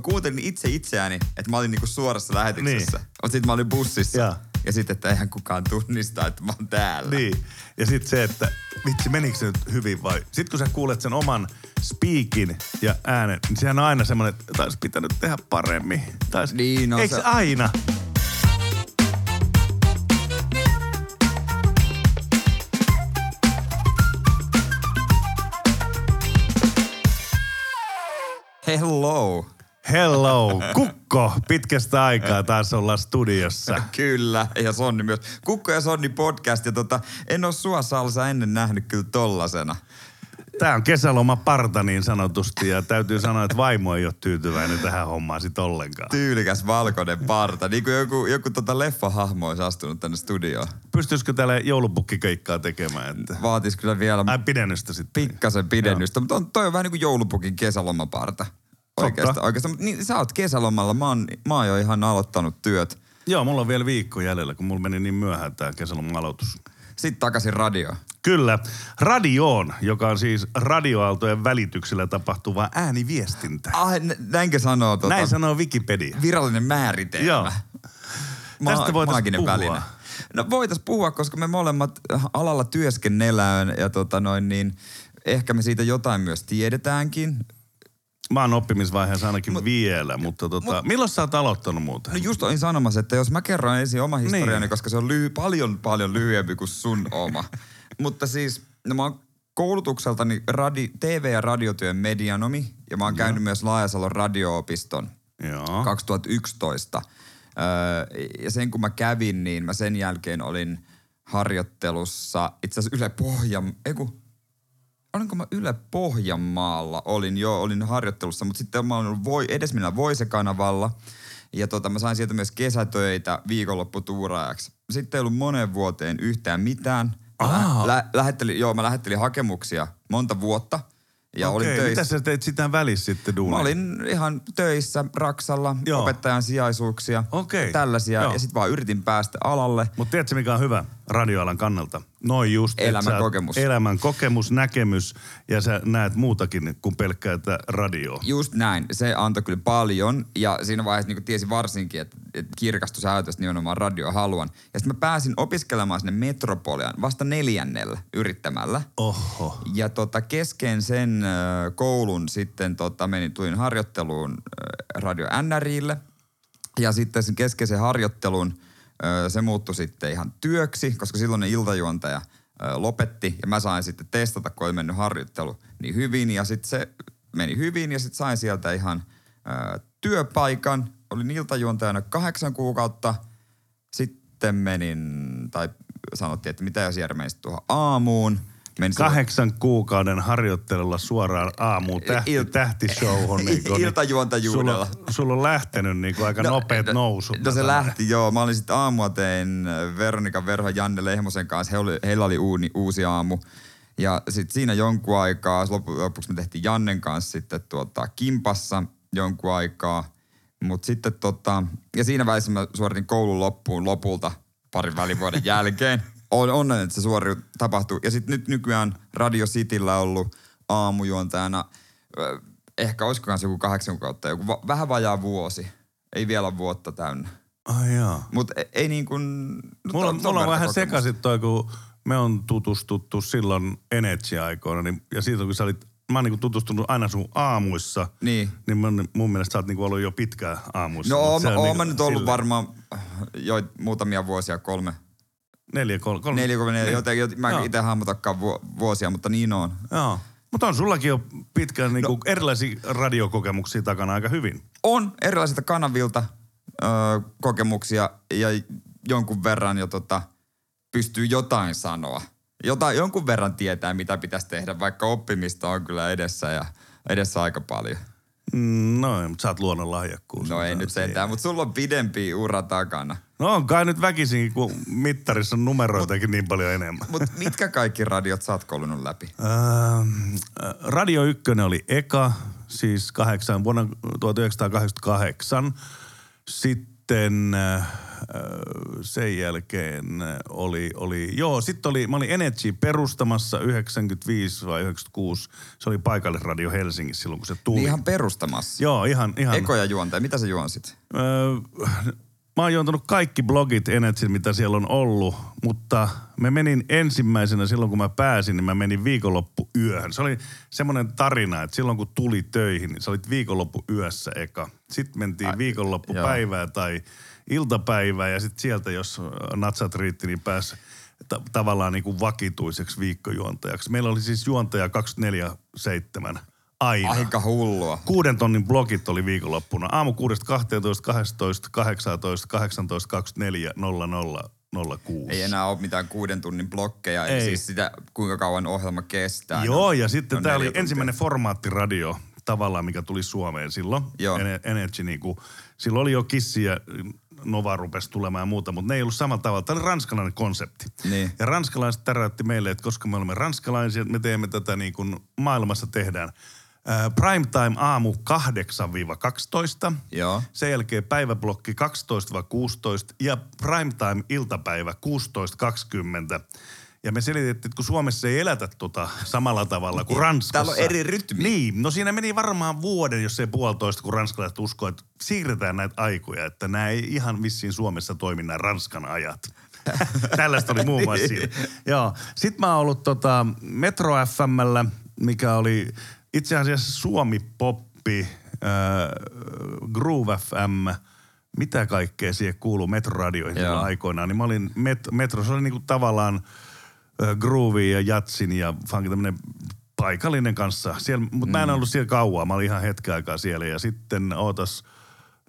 mä kuuntelin itse itseäni, että mä olin niinku suorassa lähetyksessä. Niin. Mutta sitten mä olin bussissa. Joo. Ja sitten, että eihän kukaan tunnista, että mä oon täällä. Niin. Ja sitten se, että vitsi, menikö se nyt hyvin vai? Sitten kun sä kuulet sen oman speakin ja äänen, niin sehän on aina semmoinen, että taisi pitänyt tehdä paremmin. Tais, Niin, no Eikö se... aina? Hello. Hello, Kukko, pitkästä aikaa taas ollaan studiossa. Kyllä, ja Sonni myös. Kukko ja Sonni podcast, ja tota, en ole sua Salsa ennen nähnyt kyllä tollasena. Tämä on kesäloma parta niin sanotusti ja täytyy sanoa, että vaimo ei ole tyytyväinen tähän hommaan sit ollenkaan. Tyylikäs valkoinen parta, niin kuin joku, joku tota leffahahmo olisi astunut tänne studioon. Pystyisikö tälle joulupukkikeikkaa tekemään? Että... Vaatis kyllä vielä Ai pidennystä sitten. pikkasen pidennystä, mutta on, toi on vähän niin kuin joulupukin kesälomaparta. Oikeastaan, oikeastaan. Niin, sä oot kesälomalla, mä oon, mä oon jo ihan aloittanut työt. Joo, mulla on vielä viikko jäljellä, kun mulla meni niin myöhään tämä kesäloman aloitus. Sitten takaisin radio. Kyllä, radioon, joka on siis radioaaltojen välityksellä tapahtuvaa ääniviestintää. Ah, nä- näinkö sanoo tota, Näin sanoo Wikipedia. virallinen määritelmä? Joo. Ma- Tästä voitais maaginen puhua. väline. No voitais puhua, koska me molemmat alalla työskennellään ja tota noin niin, ehkä me siitä jotain myös tiedetäänkin. Mä oon oppimisvaiheessa ainakin mut, vielä, mutta tota, mut, milloin sä oot aloittanut muuten? No just olin sanomassa, että jos mä kerron ensin oma historiani, Niin. koska se on lyhy- paljon paljon lyhyempi kuin sun oma. Mutta siis, no mä oon koulutukseltani radi- TV- ja radiotyön medianomi ja mä oon käynyt myös Laajasalon radio-opiston Joo. 2011. Öö, ja sen kun mä kävin, niin mä sen jälkeen olin harjoittelussa itse asiassa Yle Pohjan, ei kun, olinko mä Yle Pohjanmaalla, olin jo, olin harjoittelussa, mutta sitten mä olin ollut voi, edesmillä Voise-kanavalla. Ja tota, mä sain sieltä myös kesätöitä viikonlopputuuraajaksi. Sitten ei ollut moneen vuoteen yhtään mitään. Mä lä- lähettelin, joo, mä lähettelin hakemuksia monta vuotta. Ja Okei, olin töissä. mitä sä teit sitä välissä sitten duunia? Mä olin ihan töissä Raksalla. Joo. opettajan sijaisuuksia, Okei. tällaisia. Joo. Ja sitten vaan yritin päästä alalle. Mutta tiedätkö mikä on hyvä radioalan kannalta? Noin just. Elämän kokemus. Elämän kokemus, näkemys ja sä näet muutakin kuin pelkkää tätä radioa. Just näin. Se antoi kyllä paljon. Ja siinä vaiheessa niin tiesin varsinkin, että, että kirkastus ajatus nimenomaan radio haluan. Ja sitten mä pääsin opiskelemaan sinne Metropolian vasta neljännellä yrittämällä. Oho. Ja tota, kesken sen ö, koulun sitten tota, menin, tulin harjoitteluun ö, Radio NRille. Ja sitten sen keskeisen harjoittelun se muuttui sitten ihan työksi, koska silloin iltajuontaja ö, lopetti. Ja mä sain sitten testata, kun oli mennyt harjoittelu niin hyvin. Ja sitten se meni hyvin ja sitten sain sieltä ihan työpaikan. Olin iltajuontajana kahdeksan kuukautta. Sitten menin, tai sanottiin, että mitä jos Jere menisit tuohon aamuun. Silloin- Kahdeksan kuukauden harjoittelulla suoraan aamuun tähti, Il- tähtishowhun. Niin kun, Iltajuontajuudella. Sulla, sulla on lähtenyt niin kuin aika no, nopeat nousut. No se lähti, joo. Mä olin sitten aamua tein Veronika Verho ja Janne Lehmosen kanssa. He oli, heillä oli uuni, uusi aamu. Ja sitten siinä jonkun aikaa, lopu, lopuksi me tehtiin Jannen kanssa sitten tuota, kimpassa jonkun aikaa. Mutta sitten tota, ja siinä välissä mä suoritin koulun loppuun lopulta parin välivuoden jälkeen. On onnellinen, että se suori tapahtuu. Ja sitten nyt nykyään Radio Cityllä ollut aamujuontajana, ehkä olisikohan se joku kahdeksan kuukautta, joku va- vähän vajaa vuosi. Ei vielä vuotta täynnä. Ai joo. Mutta ei, ei niin kuin... No Mulla, ton- on- mulla on vähän sekaisin toi, kun me on tutustuttu silloin Energy-aikoina. Niin, ja siitä kun sä olit, mä oon niinku tutustunut aina sun aamuissa. Niin. Niin mun, mun mielestä sä oot niinku ollut jo pitkään aamuissa. No oon, oon niinku mä nyt ollut silleen- varmaan jo muutamia vuosia, kolme, Neljä, kolme. kolme neljä, kolme, neljä, Niin. joten, joten mä en itse hahmotakaan vu, vuosia, mutta niin on. Joo. Mutta on sullakin jo pitkään niinku No. erilaisia radiokokemuksia takana aika hyvin. On erilaisilta kanavilta ö, kokemuksia ja jonkun verran jo tota, pystyy jotain sanoa. Jotain, jonkun verran tietää, mitä pitäisi tehdä, vaikka oppimista on kyllä edessä ja edessä aika paljon. Mm, no, mutta sä oot luonnonlahjakkuus. No ei nyt sentään, mutta sulla on pidempi ura takana. No on kai nyt väkisin, kun mittarissa on numeroitakin niin paljon enemmän. Mutta mitkä kaikki radiot sä oot läpi? Ähm, äh, Radio 1 oli eka, siis kahdeksan, vuonna 1988. Sitten äh, sen jälkeen oli, oli joo, sitten oli, mä olin Energy perustamassa 95 vai 96. Se oli paikallisradio Helsingissä silloin, kun se tuli. Niin ihan perustamassa. Joo, ihan, ihan. Ekoja juonteja. Mitä sä juonsit? Öö, mä oon juontanut kaikki blogit Energy, mitä siellä on ollut, mutta mä menin ensimmäisenä silloin, kun mä pääsin, niin mä menin viikonloppuyöhön. Se oli semmoinen tarina, että silloin kun tuli töihin, niin sä olit viikonloppuyössä eka. Sitten mentiin viikonloppupäivää tai iltapäivää ja sitten sieltä, jos natsat riitti, niin pääsi ta- tavallaan niin kuin vakituiseksi viikkojuontajaksi. Meillä oli siis juontaja 24-7 aina. Aika hullua. Kuuden tonnin blogit oli viikonloppuna. Aamu 6, 12, 12, 18, 18, 24, 00, 06. Ei enää ole mitään kuuden tunnin blokkeja, Ei. eli siis sitä, kuinka kauan ohjelma kestää. Joo, No, ja sitten no tämä oli tuntia. ensimmäinen formaattiradio tavallaan, mikä tuli Suomeen silloin. Joo. Ener- Energy niinku, silloin oli jo Kissi ja Nova rupesi tulemaan ja muuta, mutta ne ei ollut samalla tavalla. Tämä oli ranskalainen konsepti. Niin. Ja ranskalaiset täräytti meille, että koska me olemme ranskalaisia, me teemme tätä niin kuin maailmassa tehdään. Äh, primetime aamu 8-12. Joo. Sen jälkeen päiväblokki 12-16 ja primetime iltapäivä 16-20. Ja me selitettiin, että kun Suomessa ei elätä tota samalla tavalla kuin Ranskassa. Täällä on eri rytmi. Niin, no siinä meni varmaan vuoden, jos ei puolitoista, kun ranskalaiset uskoo, että siirretään näitä aikoja, että nämä ei ihan vissiin Suomessa toimi nämä Ranskan ajat. Tällaista oli muun muassa siinä. Joo. Sitten mä oon ollut tota Metro FMllä, mikä oli itse asiassa Suomi Poppi, äh, Groove FM, mitä kaikkea siihen kuuluu Metroradioihin aikoinaan. Niin mä olin met, Metro, se oli niinku tavallaan äh, groovin ja jatsin ja funkin tämmönen paikallinen kanssa. Siellä, mutta mm. mä en ollut siellä kauan, mä olin ihan hetken aikaa siellä ja sitten ootas,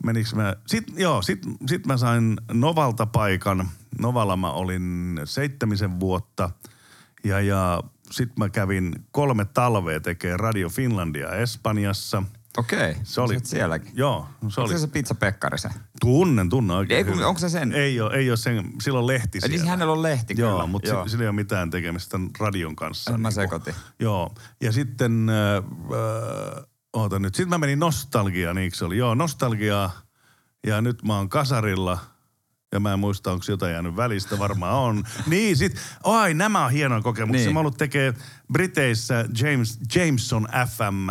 meniks mä, sit, joo, sit, sit mä sain Novalta paikan. Novalla mä olin seitsemisen vuotta ja, ja sit mä kävin kolme talvea tekee Radio Finlandia Espanjassa. Okei, Se oli sielläkin. Joo, se Onko oli. se se pizza Pekkarisen? Tunnen, tunnen oikein Ei, kun- onko se sen? Ei ole, ei ole sen, silloin lehti Eli siellä. hänellä on lehti Joo, kyllä. mutta Joo. si- sillä ei ole mitään tekemistä tämän radion kanssa. Mä niinku. sekoitin. Joo, ja sitten, äh, äh, oota nyt, sitten mä menin Nostalgia, niin se oli? Joo, Nostalgiaa, ja nyt mä oon kasarilla, ja mä en muista, onko jotain jäänyt välistä, varmaan on. niin, sit, ai nämä on hienoja kokemuksia. Niin. Mä oon ollut tekee Briteissä James, Jameson FM,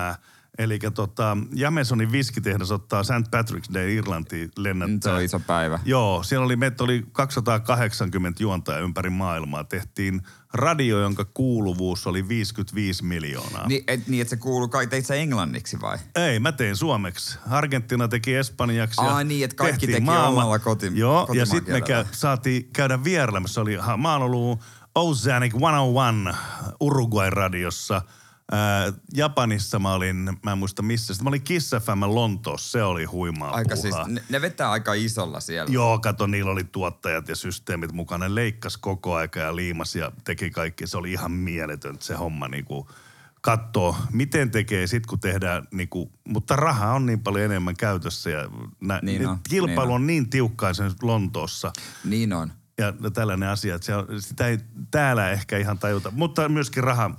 eli tota, Jamesonin viskitehdas ottaa St. Patrick's Day Irlantiin lennättää. Se on iso päivä. Joo, siellä oli, meitä oli 280 juontajaa ympäri maailmaa. Tehtiin radio, jonka kuuluvuus oli 55 miljoonaa. Niin, et, niin, että se kuuluu, kai teit sä englanniksi vai? Ei, mä tein suomeksi. Argentina teki espanjaksi. ja Aa, niin, että kaikki teki omalla koti- Joo, ja sitten me käy, saatiin käydä vierailemassa. Oli, ha, mä oon ollut Oceanic 101 Uruguay-radiossa. Ää, Japanissa mä olin, mä en muista missä. Mä olin Kiss FM Lontoossa, se oli huimaa Aika puuhaa. siis, ne, ne vetää aika isolla siellä. Joo, kato, niillä oli tuottajat ja systeemit mukana. Ne leikkasi koko aika ja liimasi ja teki kaikki. Se oli ihan mieletön se homma niinku katsoo, miten tekee sit kun tehdään niinku, mutta raha on niin paljon enemmän käytössä ja nä, Niin on, kilpailu niin on. on niin tiukkaa sen Lontoossa Niin on. ja tällainen asia, että se on, sitä ei täällä ehkä ihan tajuta, mutta myöskin raha.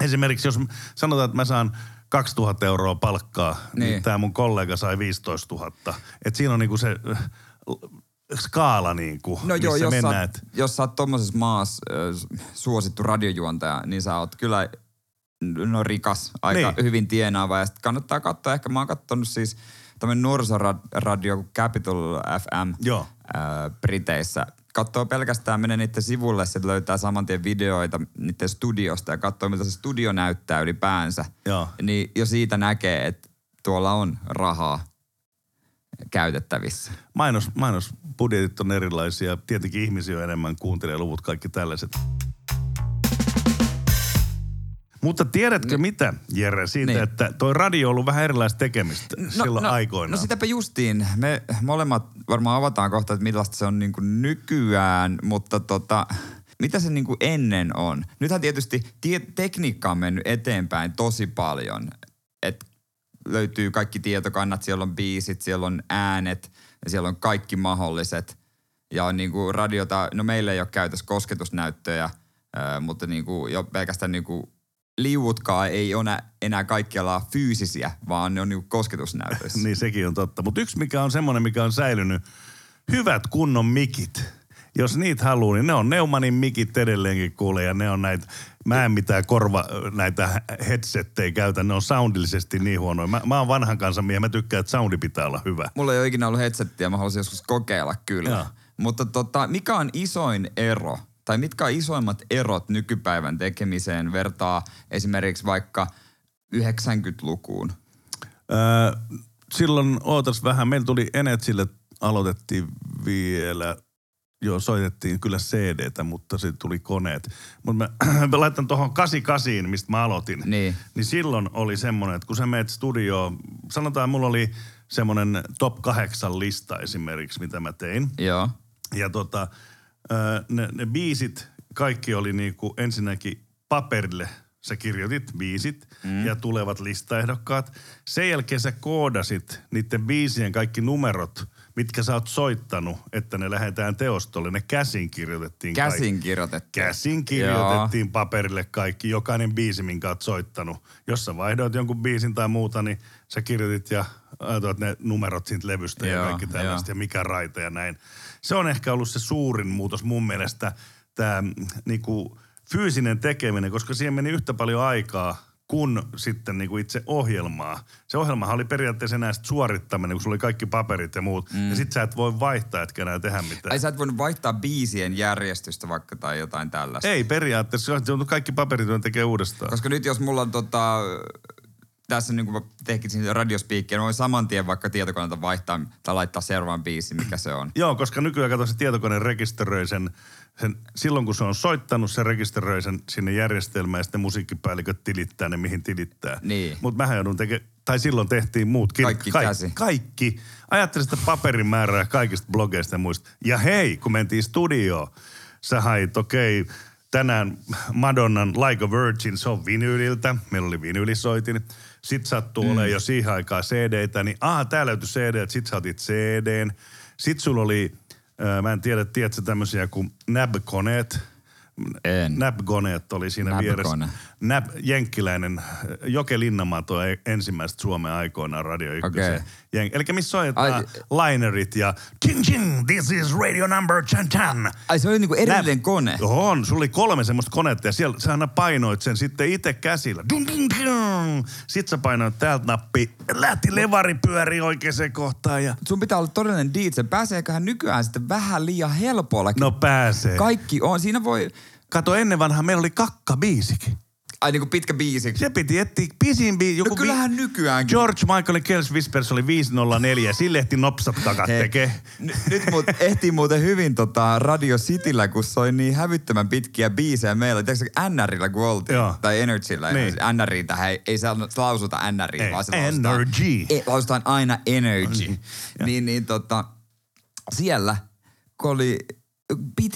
Esimerkiksi jos sanotaan, että mä saan 2000 euroa palkkaa, niin, Niin. niin tämä mun kollega sai 15 000. Et siinä on niinku se äh, skaala niinku, No joo, missä jos sä, mennään. oot, et- jos sä oot tommosessa maassa äh, suosittu radiojuontaja, niin sä oot kyllä no rikas, aika Niin. niin. hyvin tienaava. Ja sit kannattaa katsoa, ehkä mä oon kattonut siis tämmönen nuorisoradio kuin Capital FM Joo. Ää, Briteissä. Katsoo pelkästään, menee niiden sivulle, sitten löytää saman tien videoita niiden studiosta ja katsoo, miltä se studio näyttää ylipäänsä. Joo. Niin jo siitä näkee, että tuolla on rahaa käytettävissä. Mainos, mainosbudjetit on erilaisia. Tietenkin ihmisiä on enemmän, kuuntelee luvut, kaikki tällaiset. Mutta tiedätkö mitä, Jere, siitä, Niin. että toi radio on ollut vähän erilaista tekemistä silloin no, aikoinaan? No sitäpä justiin. Me molemmat varmaan avataan kohta, että millaista se on niin kuin nykyään, mutta tota, mitä se niin kuin ennen on? Nythän tietysti tie- tekniikka on mennyt eteenpäin tosi paljon. Et löytyy kaikki tietokannat, siellä on biisit, siellä on äänet ja siellä on kaikki mahdolliset. Ja on niin kuin radiota, no meillä ei ole käytössä kosketusnäyttöjä, mutta niin kuin jo pelkästään niin kuin liuutkaan ei ole enää kaikkialla fyysisiä, vaan ne on niin kosketusnäytöissä. Niin sekin on totta. Mutta yksi mikä on semmoinen, mikä on säilynyt hyvät kunnon mikit. Jos niitä haluaa, niin ne on Neumanin mikit edelleenkin kuulee ja ne on näitä, mä en mitään korva, näitä headsetteja käytä, ne on soundillisesti niin huonoja. Mä, mä oon vanhan kanssa mies, mä tykkään, että soundi pitää olla hyvä. Mulla ei ole ikinä ollut headsettiä, mä haluaisin joskus kokeilla kyllä. Joo. Mutta tota, mikä on isoin ero, tai mitkä on isoimmat erot nykypäivän tekemiseen vertaa esimerkiksi vaikka 90-lukuun? Öö, silloin ootas vähän, meillä tuli Enetsille, aloitettiin vielä, joo soitettiin kyllä CD-tä, mutta sitten tuli koneet. Mutta mä, mä laitan tuohon 88, mistä mä aloitin. Niin. Niin silloin oli semmoinen, että kun sä meet studioon, sanotaan mulla oli semmoinen top 8 lista esimerkiksi, mitä mä tein. Joo. Ja tota, ne, ne biisit, kaikki oli niinku ensinnäkin paperille. Sä kirjoitit biisit mm. ja tulevat listaehdokkaat. Sen jälkeen sä koodasit niiden biisien kaikki numerot, mitkä sä oot soittanut, että ne lähdetään teostolle. Ne käsin kirjoitettiin kaikki. Käsin kirjoitettu. Käsin kirjoitettiin paperille kaikki, jokainen biisi, minkä oot soittanut. Jos sä vaihdoit jonkun biisin tai muuta, niin sä kirjoitit ja ajatoit ne numerot siitä levystä ja Joo, kaikki tällaista joo. ja mikä raita ja näin. Se on ehkä ollut se suurin muutos mun mielestä, tämä niinku, fyysinen tekeminen, koska siihen meni yhtä paljon aikaa kuin sitten niinku itse ohjelmaa. Se ohjelmahan oli periaatteessa enää suorittaminen, kun sulla oli kaikki paperit ja muut. Mm. Ja sit sä et voi vaihtaa, etkä enää tehdä mitään. Ai sä et voinut vaihtaa biisien järjestystä vaikka tai jotain tällaista. Ei periaatteessa, se on kaikki paperit, joita tekee uudestaan. Koska nyt jos mulla on tota, tässä niin kuin mä tekisin radiospiikkiä, niin voin saman tien vaikka tietokoneelta vaihtaa tai laittaa seuraavan biisin, mikä se on. Joo, koska nykyään kato se tietokone rekisteröi sen, sen, silloin kun se on soittanut, se rekisteröi sen sinne järjestelmään ja sitten musiikkipäälliköt tilittää ne, mihin tilittää. Niin. Mutta mähän joudun tekemään, tai silloin tehtiin muutkin. Kaikki Kaik- käsi. Kaikki. Ajattelin sitä paperin määrää kaikista blogeista ja muista. Ja hei, kun mentiin studioon, sä hait, okei, okay, tänään Madonnan Like a Virgin, se on vinyyliltä. Meillä oli vinyylisoitin. Sitten sattuu mm. olemaan jo siihen aikaan CD-tä, niin aha, tää löytyi CD, sit sä otit CDn. Sitten sulla oli, äh, mä en tiedä, tiedätkö tämmöisiä kuin NAB-koneet. En. NAB-koneet oli siinä NAB-kone. vieressä. NAB, jenkkiläinen, Joke Linnamaa tuo ensimmäiset Suomen aikoinaan Radio 1. Okei. Jen- Eli missä soitetaan Ai- linerit ja ching ching, this is radio number chan chan. Ai se oli niinku erillinen Nä- kone. On, sulla oli kolme semmoista konetta ja siellä sä aina painoit sen sitten itse käsillä. Dun, dun, dun. Sitten sä painoit täältä nappi, lähti levari pyöri oikeaan kohtaan ja... Sun pitää olla todellinen DJ. Pääseeköhän nykyään sitten vähän liian helpollakin? No pääsee. Kaikki on. Siinä voi... Kato, ennen vanhaa meillä oli kakkabiisikin. Ai niinku pitkä biisi. Se piti etsiä pisin biisi. Joku No kyllähän nykyäänkin. George Michael Kells Whispers oli 504 ja sille ehti nopsat kakat Hei, tekee. n- nyt mut ehtii muuten hyvin tota Radio Cityllä, kun soi niin hävyttömän pitkiä biisejä meillä. Tiedätkö NRillä kun oltiin? Joo. Tai Energyllä. Niin. NRI tähän ei, ei se lausuta NRI, Ei, vaan se lausutaan, Energy. E, lausutaan aina Energy. Ja. niin, niin tota, siellä, kun oli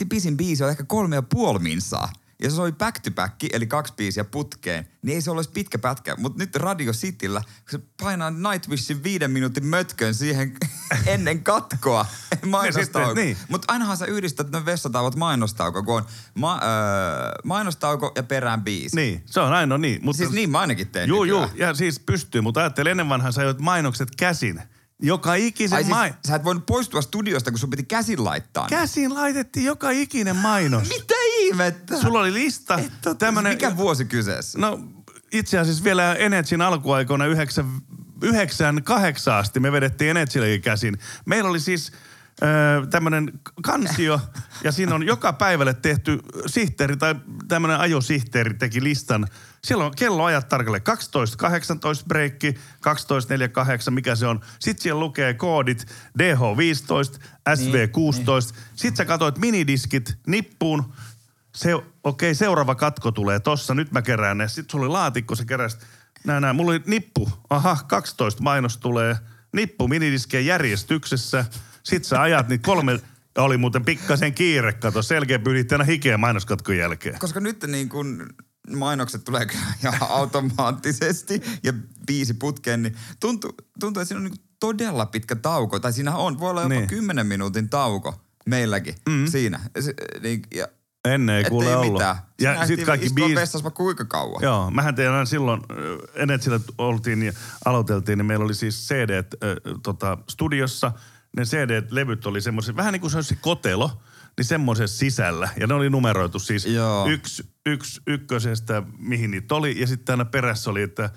pisin biisi, oli ehkä kolme ja puoli minsaa. Ja se oli back to back, eli kaksi biisiä putkeen, niin ei se olisi pitkä pätkä. Mutta nyt Radio Cityllä, kun se painaa Nightwishin viiden minuutin mötkön siihen ennen katkoa, mainostauko. niin. Mutta ainahan sä yhdistät ne vessatauot mainostauko, kun on ma- öö, mainostauko ja perään biisi. Niin, se on aina niin. Mutta Siis niin mä ainakin teen Juu, juu, ja siis pystyy, mutta ajattelen ennen vanhaa sä mainokset käsin. Joka ikisen Ai siis, mai... sä et voinut poistua studiosta, kun sun piti käsin laittaa. ne. Käsin laitettiin joka ikinen mainos. Mitä ihmettä? Sulla oli lista. Et totta, tämmönen, Mikä vuosi kyseessä? No itse asiassa vielä Energyn alkuaikoina 9, 9 8 asti me vedettiin Energyllekin käsin. Meillä oli siis tämmöinen kansio ja siinä on joka päivälle tehty sihteeri tai tämmöinen ajosihteeri teki listan. Siellä on kelloajat tarkalleen 12, 18 breikki, 12, 4, 8, mikä se on. Sitten siellä lukee koodit DH15, SV16. Sitten sä katsoit minidiskit nippuun. Se, okei, okay, seuraava katko tulee tossa, nyt mä kerään ne. Sitten sulla oli laatikko, se keräsi. Nää, nää. Mulla oli nippu. Aha, 12 mainos tulee. Nippu minidiskien järjestyksessä. Sitten sä ajat niitä kolme, ja oli muuten pikkasen kiire, kato, selkeä pyydit aina hikeä mainoskatkon jälkeen. Koska nyt niin kun mainokset tulee kyllä ihan automaattisesti ja biisi putkeen, niin tuntuu, tuntuu että siinä on niin todella pitkä tauko. Tai siinä on, voi olla jopa Niin. niin. 10 minuutin tauko meilläkin mm. siinä. Se, niin, ja, Ennen ei kuule ei ollut. mitään. Ja sitten kaikki biisit. vessassa kuinka kauan. Joo, mähän tein aina silloin, ennen sillä oltiin ja aloiteltiin, niin meillä oli siis CD äh, tota, studiossa. Ne CD-levyt oli semmoisia, vähän niin kuin se olisi kotelo, niin semmoisen sisällä. Ja ne oli numeroitu siis Joo. yksi, yksi ykkösestä, mihin niitä oli. Ja sitten aina perässä oli, että,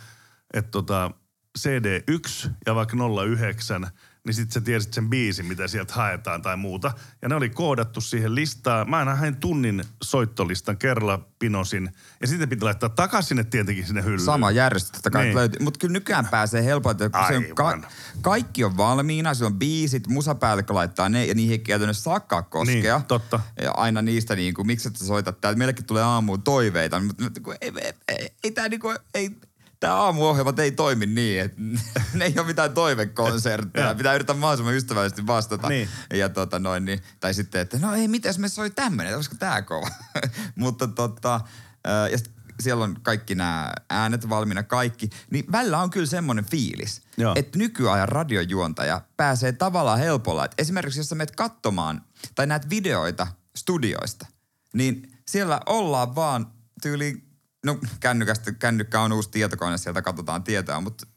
että tota, CD1 ja vaikka 09, niin sitten sä tiesit sen biisin, mitä sieltä haetaan tai muuta. Ja ne oli koodattu siihen listaan. Mä aina hain tunnin soittolistan, kerralla pinosin. Ja sitten piti laittaa takaisin sinne tietenkin sinne hyllyyn. Sama järjestys, kai Niin. löytyy. Mutta kyllä nykyään pääsee helposti, kun se on Aivan. kaikki on valmiina, se on biisit, musapäällikkö laittaa ne ja niihin ei käytännössä saakaan koskea. Niin, totta. Ja aina niistä niin kuin, miksi et sä soitat täältä, meillekin tulee aamuun toiveita, mutta kun ei, ei, ei, ei tää niin kuin, ei, Tämä aamuohjelmat ei toimi niin, että ne ei ole mitään toivekonsertteja. Pitää yrittää mahdollisimman ystävällisesti vastata. Niin. Ja tota noin, niin, tai sitten, että no ei, mitäs me soi tämmöinen, olisiko tää kova? Mutta tota, ää, ja siellä on kaikki nämä äänet valmiina, kaikki. Niin välillä on kyllä semmoinen fiilis, Joo. että nykyajan radiojuontaja pääsee tavallaan helpolla. Et esimerkiksi jos sä menet katsomaan tai näet videoita studioista, niin siellä ollaan vaan tyyli, no kännykästä, kännykkä on uusi tietokone, sieltä katsotaan tietoa, mutta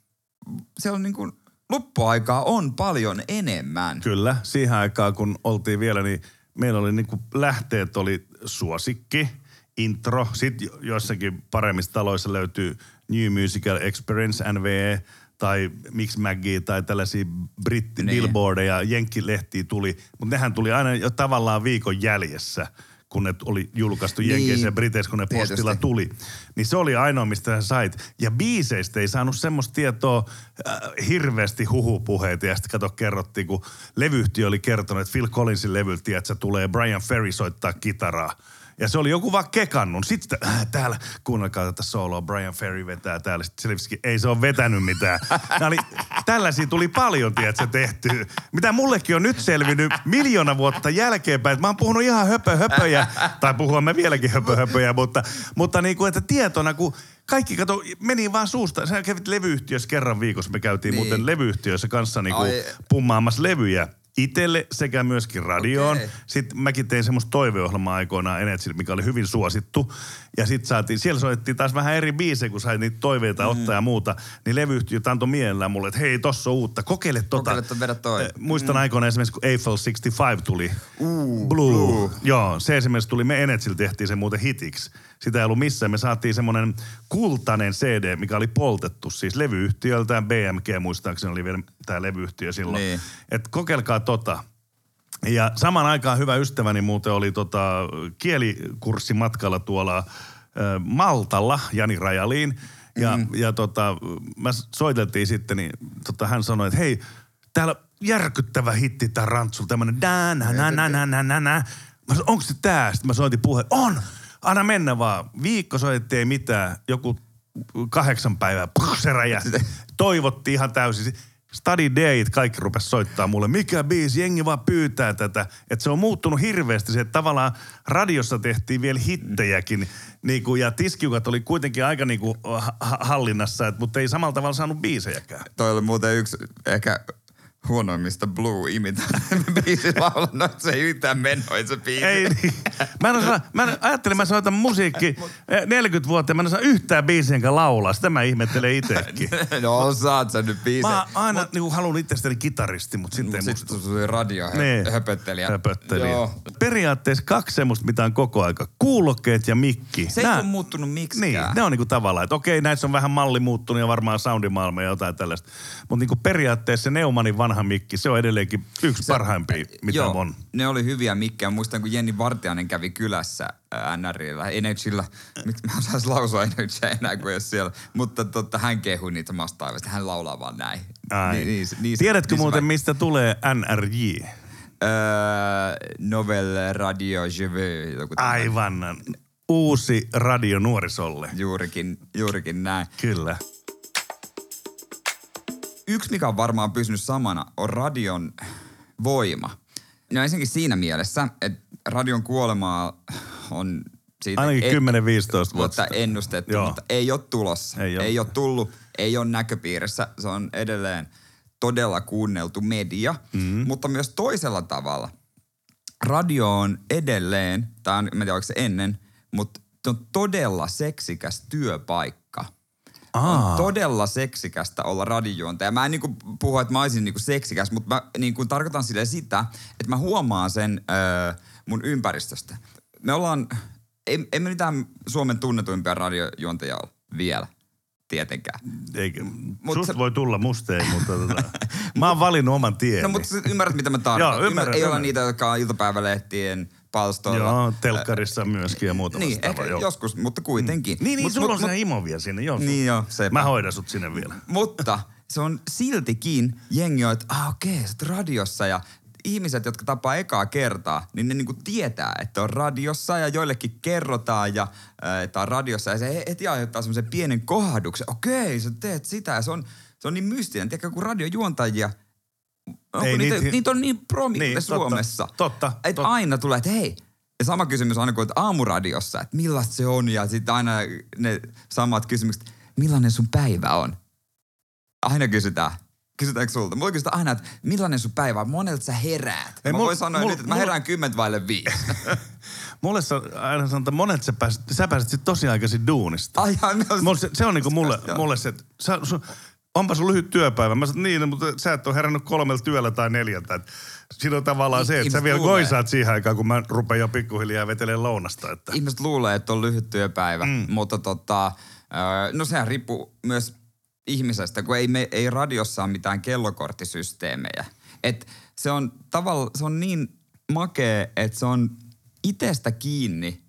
siellä on niin kuin, loppuaikaa on paljon enemmän. Kyllä, siihen aikaan kun oltiin vielä, niin meillä oli niinku lähteet oli suosikki, intro, sitten jo- joissakin paremmissa taloissa löytyy New Musical Experience, NVE, tai Mix Maggie tai tällaisia britti Niin. billboardeja, jenkkilehtiä tuli, mutta nehän tuli aina jo tavallaan viikon jäljessä, kun ne oli julkaistu Niin, Jenkeissä ja Briteissä, kun ne tietysti. postilla tuli. Niin se oli ainoa, mistä sä sait. Ja biiseistä ei saanut semmoista tietoa äh, hirveästi huhupuheita. Ja sitten kato, kerrottiin, kun levyyhtiö oli kertonut, että Phil Collinsin levyltä, että se tulee Brian Ferry soittaa kitaraa. Ja se oli joku vaan kekannut. Sitten äh, täällä, kuunnelkaa tätä soloa, Brian Ferry vetää täällä. Sitten ei se ole vetänyt mitään. Nämä oli, tällaisia tuli paljon, tiedätkö, tehty. Mitä mullekin on nyt selvinnyt miljoona vuotta jälkeenpäin. Että mä oon puhunut ihan höpö höpöjä, tai puhumme vieläkin höpö höpöjä, mutta, mutta niin kuin, että tietona, kun kaikki kato, meni vaan suusta. Sä kävit levyyhtiössä kerran viikossa. Me käytiin Niin. muuten levyyhtiössä kanssa niin kuin pummaamassa levyjä itelle sekä myöskin radioon. Okei. Sitten mäkin tein semmoista toiveohjelmaa aikoinaan Enetsillä, mikä oli hyvin suosittu. Ja sitten saatiin, siellä soitettiin taas vähän eri biisejä, kun sai niitä toiveita mm. ottaa ja muuta. Niin levyyhtiöt antoi mielellään mulle, että hei, tossa on uutta, kokeile tota. Kokeile to- vedä toi. Muistan mm. aikoinaan esimerkiksi, kun Eiffel 65 tuli. Uu, Blue. Blue. Joo, se esimerkiksi tuli, me Enetsillä tehtiin se muuten hitiksi. Sitä ei ollut missään. Me saatiin semmoinen kultainen CD, mikä oli poltettu siis levyyhtiöltä. BMG muistaakseni oli vielä tämä levyyhtiö silloin. Niin. Et kokeilkaa tota. Ja saman aikaan hyvä ystäväni muuten oli tota kielikurssimatkalla tuolla ö, Maltalla, Jani Rajaliin. Ja, mm. ja tota, mä soiteltiin sitten, niin tota, hän sanoi, että hei, täällä järkyttävä hitti tää rantsul, tämmönen na na na na na na na. Mä sanoin, onko se tää? Sitten mä soitin puhe, on! Anna mennä vaan. Viikko soitettiin ei mitään, joku kahdeksan päivää, puh, se räjähti. Toivottiin ihan täysin. Study Dayt kaikki rupes soittaa mulle, mikä biisi, jengi vaan pyytää tätä. Että se on muuttunut hirveästi se, että tavallaan radiossa tehtiin vielä hittejäkin. Niin kuin, ja tiskiukat oli kuitenkin aika niin kuin ha- hallinnassa, et, mutta ei samalla tavalla saanut biisejäkään. Toi oli muuten yksi ehkä huonoimmista blue imita biisi laulannut. Se ei yhtään mennyt se biisi. Ei niin. Mä en osaa, mä en, ajattelin, mä soitan musiikki eh, 40 vuotta ja mä en osaa yhtään biisiä enkä laulaa. Sitä mä ihmettelen itsekin. no osaat sä nyt biisejä. Mä aina niin kuin, haluan itsestäni kitaristi, mutta sitten ei musta radio Niin. höpöttelijä. höpöttelijä. Joo. Periaatteessa kaksi semmoista, mitä on koko aika. Kuulokkeet ja mikki. Se ei Nää- ole muuttunut miksikään. Niin, ne on niinku tavallaan, että okei, näissä on vähän malli muuttunut ja varmaan soundimaailma ja jotain tällaista. Mutta niinku periaatteessa se Neumanin vanha mikki, se on edelleenkin yksi se, parhaimpia, mitä Joo, on. ne oli hyviä mikkejä. Muistan, kun Jenni Vartiainen kävi kylässä NRillä, Energyllä. Miksi mä osais lausua Energyä enää kuin jos siellä. Mutta totta, hän kehui niitä mastaivasta. Hän laulaa vaan näin. Ai. Ni- niissä- niissä- Tiedätkö niissä muuten, mä- mistä tulee NRJ? Öö, Novel Radio Je veux. joku tämmönen. Aivan. Uusi radio nuorisolle. Juurikin, juurikin näin. Kyllä. Yksi, mikä on varmaan pysynyt samana, on radion voima. No ensinnäkin siinä mielessä, että radion kuolemaa on siitä Ainakin et- 10-15 vuotta. ennustettu, Joo. mutta ei ole tulossa. Ei ole. ei ole tullut, ei ole näköpiirissä. Se on edelleen todella kuunneltu media, mm-hmm. mutta myös toisella tavalla. Radio on edelleen, tai en tiedä oliko se ennen, mutta se on todella seksikäs työpaikka. On todella seksikästä olla radiojuontaja. Mä en niinku puhu, että mä olisin niinku seksikäs, mutta mä niinku tarkoitan sille sitä, että mä huomaan sen öö, mun ympäristöstä. Me ollaan, ei, ei me mitään Suomen tunnetuimpia radiojuontajia ole vielä tietenkään. Eikä, Mut Sust se- voi tulla, musta ei, mutta tota, mä oon valinnut oman tieni. No mutta ymmärrät, mitä mä tarkoitan. Joo, ymmärrän, Ei ymmärrän. niitä, jotka on iltapäivälehtien palstoilla. Joo, telkkarissa myöskin ja muuta Niin, vastaavaa. ehkä joo. joskus, mutta kuitenkin. Niin, niin mut, sulla mut, on se imo vielä sinne, joo. Niin joo, sepä. Mä hoidan sut sinne vielä. Mutta se on siltikin jengi on, että ah, okei, sä oot radiossa ja ihmiset, jotka tapaa ekaa kertaa, niin ne niinku tietää, että on radiossa ja joillekin kerrotaan, ja, että on radiossa. Ja se heti aiheuttaa semmoisen pienen kohduksen. Okei, sä teet sitä ja se on, se on niin mystinen. Tiedätkö, kun radiojuontajia, onko Ei, niitä, niitä- niitä, on niin promille Niin, Suomessa. totta, Että totta. aina tulee, että hei, ja sama kysymys aina kuin että aamuradiossa, että millaista se on ja sitten aina ne samat kysymykset, millainen sun päivä on? Aina kysytään. Kysytäänkö sulta? Mulla kysytään aina, että millainen sun päivä on? Monelta sä heräät? Ei, mä mul- voin sanoa mul- nyt, että mä herään kymmentä vaille viisi. Mulle sä aina sanon, että monet sä pääsit, sä pääsit sit tosi aikaisin duunista. Ai, Mulle se, se on niinku mulle, mulle se, että sä, su, onpa sun lyhyt työpäivä. Mä sanon, niin, mutta sä et ole herännyt kolmelta työllä tai neljältä. Et siinä on tavallaan se, että sä vielä luulee. goisaat siihen aikaan, kun mä rupean jo pikkuhiljaa vetelemään lounasta. Että. Ihmiset luulee, että on lyhyt työpäivä, mm. mutta tota, no sehän riippuu myös ihmisestä, kun ei, me, ei radiossa ole mitään kellokorttisysteemejä. Et se on tavalla, se on niin makea, että se on itsestä kiinni,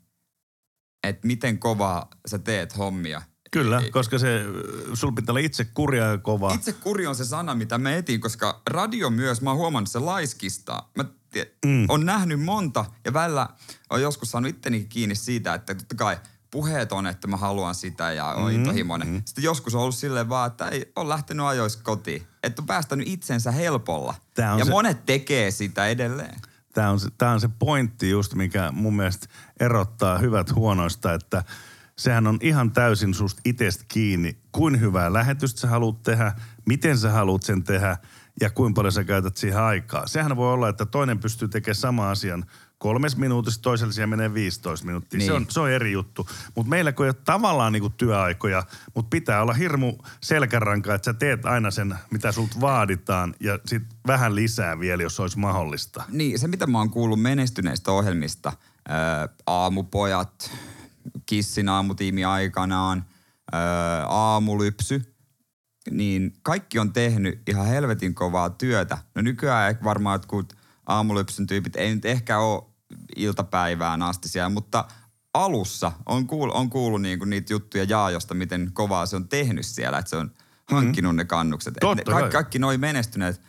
että miten kovaa sä teet hommia. Kyllä, koska se, sul pitää olla itse kurja ja kova. Itse kuri on se sana, mitä mä etin, koska radio myös, mä oon huomannut, se laiskistaa. Mä mm. on nähnyt monta ja välillä on joskus saanut itteni kiinni siitä, että totta kai puheet on, että mä haluan sitä ja on mm, intohimoinen. Mm. Sitten joskus on ollut silleen vaan, että ei ole lähtenyt ajoissa kotiin. Että on päästänyt itsensä helpolla. Tää on ja se- monet tekee sitä edelleen. Tämä on, se, tää on se pointti just, mikä mun mielestä erottaa hyvät huonoista, että sehän on ihan täysin susta itsestä kiinni, kuin hyvää lähetystä sä haluat tehdä, miten sä haluat sen tehdä ja kuinka paljon sä käytät siihen aikaa. Sehän voi olla, että toinen pystyy tekemään sama asian kolmes minuutissa, toisella siellä menee 15 minuuttia. Niin. Se, on, se on eri juttu. Mutta meillä kun ei ole tavallaan niinku työaikoja, mutta pitää olla hirmu selkäranka, että sä teet aina sen, mitä sulta vaaditaan ja sit vähän lisää vielä, jos olisi mahdollista. Niin, se mitä mä oon kuullut menestyneistä ohjelmista, ää, aamupojat, Kissin aamutiimi aikanaan, aamulypsy, niin kaikki on tehnyt ihan helvetin kovaa työtä. No nykyään ehkä varmaan jotkut aamulypsyn tyypit ei nyt ehkä ole iltapäivään asti siellä, mutta alussa on kuullut, on kuullut niinku niitä juttuja Jaajosta, miten kovaa se on tehnyt siellä, että se on hankkinut ne kannukset. Et ne, Totta kai. kaikki, kaikki noi menestyneet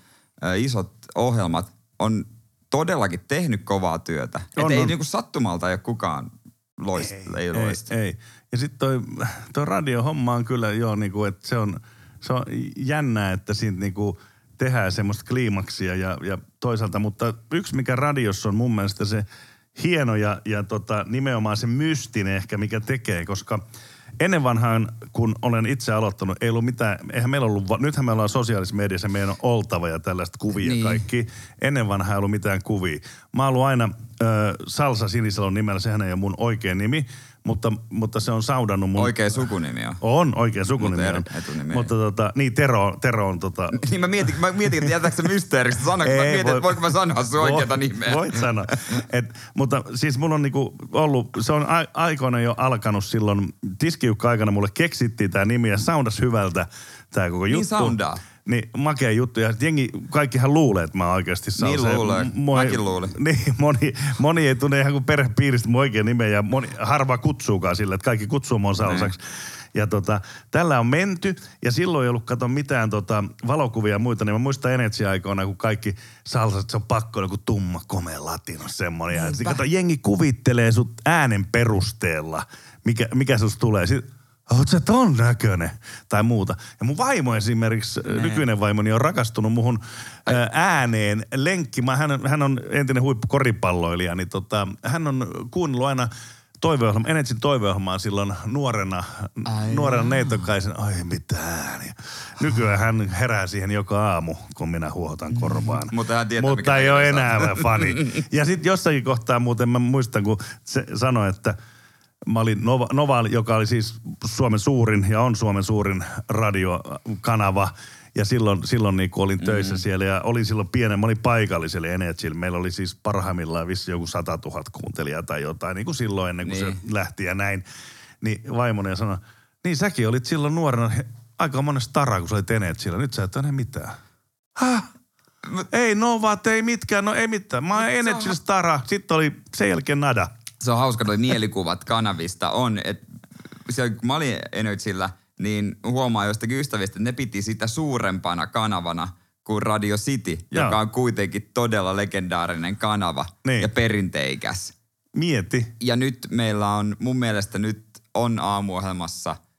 ö, isot ohjelmat on todellakin tehnyt kovaa työtä. On, Et ei on. niinku sattumalta ei ole kukaan loist, ei, ei loista. Ei, ei. Ja sitten toi, toi radiohomma on kyllä jo niinku, että se on, se on jännää, että siitä niinku tehdään semmoista kliimaksia ja, ja toisaalta, mutta yksi mikä radiossa on mun mielestä se hieno ja, ja tota, nimenomaan se mystinen ehkä, mikä tekee, koska ennen vanhaan, kun olen itse aloittanut, ei ollut mitään, eihän meillä ollut, nythän me ollaan sosiaalisessa mediassa, meidän on oltava ja tällaista kuvia Niin. kaikki. Ennen vanhaa ei ollut mitään kuvia. Mä oon ollut aina äh, Salsa Sinisalon nimellä, sehän ei ole mun oikea nimi, mutta, mutta se on saudannut mun... Oikea sukunimi on. On, oikea sukunimi Mutta on. eri- etunimi Mutta tota, niin Tero, Tero on tota... Niin mä mietin, mä mietin että jätätkö se mysteeriksi. Sano, mä Ei, mietin, voi- että voinko mä sanoa sun oikeata Voi- nimeä. Voit sanoa. Et, mutta siis mulla on niinku ollut, se on a- aikoina jo alkanut silloin, tiskiukka-aikana mulle keksittiin tämä nimi ja soundas hyvältä tämä koko Niin juttu. soundaa. Niin, makea juttu. Ja jengi, kaikkihan luulee, että mä oikeasti salsa. Niin luulee. Mäkin luulin. Niin, moni, moni ei tunne ihan kuin perhepiiristä mun oikein nimeä ja moni, harva kutsuukaan sillä, että kaikki kutsuu mun salsaksi. Ja tota, tällä on menty ja silloin ei ollut kato mitään tota, valokuvia ja muita, niin mä muistan Energy-aikoina, kun kaikki salsat, se on pakko joku tumma, komea latino semmoinen. Ja kato, jengi kuvittelee sut äänen perusteella, mikä, mikä susta tulee. Sitten, Oot sä ton näköinen? Tai muuta. Ja mun vaimo esimerkiksi, Nee. nykyinen vaimoni on rakastunut muhun ää, ääneen lenkki. Mä, hän, on- hän on entinen huippukoripalloilija, niin tota, hän on kuunnellut aina toiveohjelma, Energyn toiveohjelmaa silloin nuorena, Ai nuorena neitokaisen, ai mitään. Ja nykyään hän herää siihen joka aamu, kun minä huohotan korvaan. Mutta hän tietää, Mutta ei ole enää fani. Ja sitten jossakin kohtaa muuten mä muistan, kun se sanoi, että Mä olin Nova, Nova, joka oli siis Suomen suurin ja on Suomen suurin radiokanava. Ja silloin, silloin niin olin töissä mm. siellä ja olin silloin pienen, mä olin paikallisella Energyllä. Meillä oli siis parhaimmillaan vissi joku 100 000 kuuntelijaa tai jotain, niin kuin silloin ennen kuin niin. se lähti ja näin. Niin vaimoni sanoi, niin säkin olit silloin nuorena aika monen stara, kun sä olit Energyllä. Nyt sä et ole mitään. Häh? Ei Novat, ei mitkään, no ei mitään. Mä oon Energy Stara. Sitten oli sen jälkeen nada. Se on hauska, toi mielikuvat kanavista on, että kun mä olin Energyllä, niin huomaa jostakin ystävistä, että ne piti sitä suurempana kanavana kuin Radio City, Joo. joka on kuitenkin todella legendaarinen kanava niin. ja perinteikäs. Mieti. Ja nyt meillä on, mun mielestä nyt on aamuohjelmassa –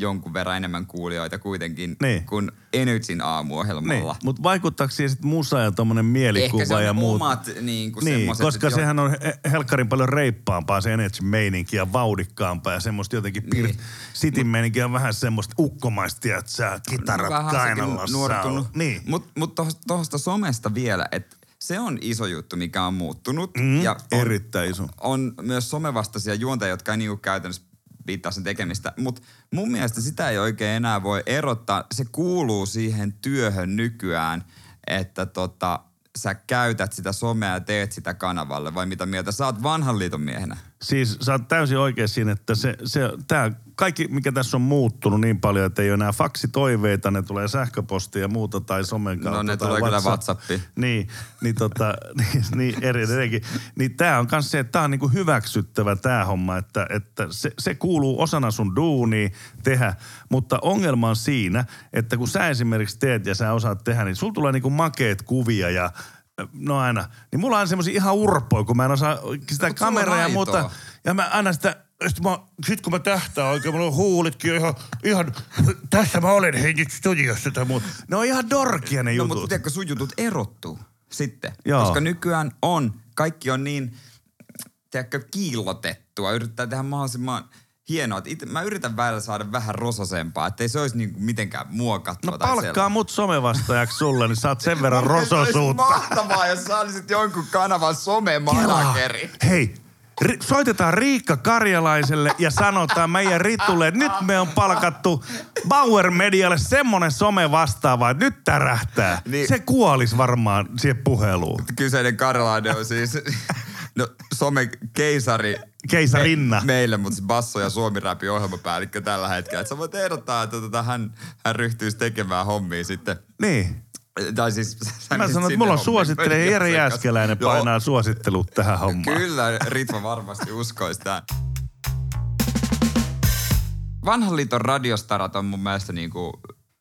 jonkun verran enemmän kuulijoita kuitenkin niin. kuin Energyn aamuohjelmalla. Niin. Mutta vaikuttaako siihen sitten musa ja tuommoinen mielikuva Ehkä se ja muut? omat niin kuin niin, koska jo... sehän on helkkarin paljon reippaampaa se Energy meininki ja vaudikkaampaa ja semmoista jotenkin niin. Pir- City meininki on vähän semmoista ukkomaista, että sä kitarat no, kainalossa. Niin. Mutta mut tuosta somesta vielä, että se on iso juttu, mikä on muuttunut. Mm, ja on, erittäin iso. On myös somevastaisia juontajia, jotka ei niinku käytännössä piittaa sen tekemistä. Mutta mun mielestä sitä ei oikein enää voi erottaa. Se kuuluu siihen työhön nykyään, että tota, sä käytät sitä somea ja teet sitä kanavalle, vai mitä mieltä? Sä oot vanhan liiton miehenä. Siis sä oot täysin oikein siinä, että se, se, tää, kaikki mikä tässä on muuttunut niin paljon, että ei ole enää faksitoiveita, ne tulee sähköpostia ja muuta tai somen kautta. No ne tulee WhatsApp. kyllä WhatsAppiin. Niin, niin, tota, niin, niin eri, Niin tää on myös se, että tää on niinku hyväksyttävä tää homma, että, että se, se kuuluu osana sun duunia tehdä. Mutta ongelma on siinä, että kun sä esimerkiksi teet ja sä osaat tehdä, niin sulla tulee niinku makeet kuvia ja no aina. Niin mulla on semmoisia ihan urpoja, kun mä en osaa sitä Mut kameraa ja muuta. Ja mä aina sitä, sit, mä, sit kun mä tähtään oikein, mulla on huulitkin ihan, ihan tässä mä olen hei nyt studiossa tai muuta. Ne on ihan dorkia ne jutut. No mutta tiedätkö, sun jutut erottuu sitten. Joo. Koska nykyään on, kaikki on niin, tiedätkö, kiillotettua. Yrittää tehdä mahdollisimman hienoa. Itse, mä yritän välillä saada vähän rososempaa, ettei se olisi niinku mitenkään muokattua. No palkkaa mut somevastaajaksi sulle, niin saat sen verran rososuutta. Se mahtavaa, jos sä olisit jonkun kanavan somemanageri. Hei, ri- soitetaan Riikka Karjalaiselle ja sanotaan meidän Ritulle, että nyt me on palkattu Bauer Medialle semmonen some vastaava, että nyt tärähtää. Niin. Se kuolis varmaan siihen puheluun. Kyseinen Karjalainen on siis No some keisari. Keisarinna. Me, meille, mutta se Basso ja Suomi Räpi ohjelmapäällikkö tällä hetkellä. Että sä voit ehdottaa, että tota, hän, hän ryhtyisi tekemään hommia sitten. Niin. Tai siis... Mä sanon, että mulla on suosittelija Jere Jääskeläinen painaa suosittelut tähän hommaan. Kyllä, Ritva varmasti uskoisi tämän. Vanhan liiton radiostarat on mun mielestä niinku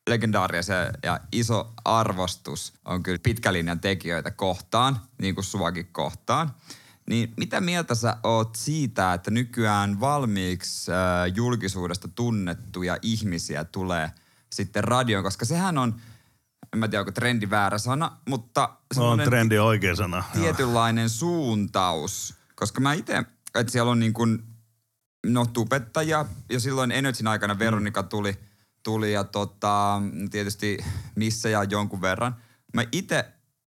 legendaarisia ja iso arvostus on kyllä pitkälinjan tekijöitä kohtaan, niin kuin suakin kohtaan. Niin mitä mieltä sä oot siitä, että nykyään valmiiksi äh, julkisuudesta tunnettuja ihmisiä tulee sitten radioon, koska sehän on, en mä tiedä onko trendi väärä sana, mutta no, on trendi oikea sana. Tietynlainen Joo. suuntaus, koska mä itse, että siellä on niin kuin, no tubettajia, jo silloin Energyn aikana Veronika tuli, tuli ja tota, tietysti missä ja jonkun verran. Mä itse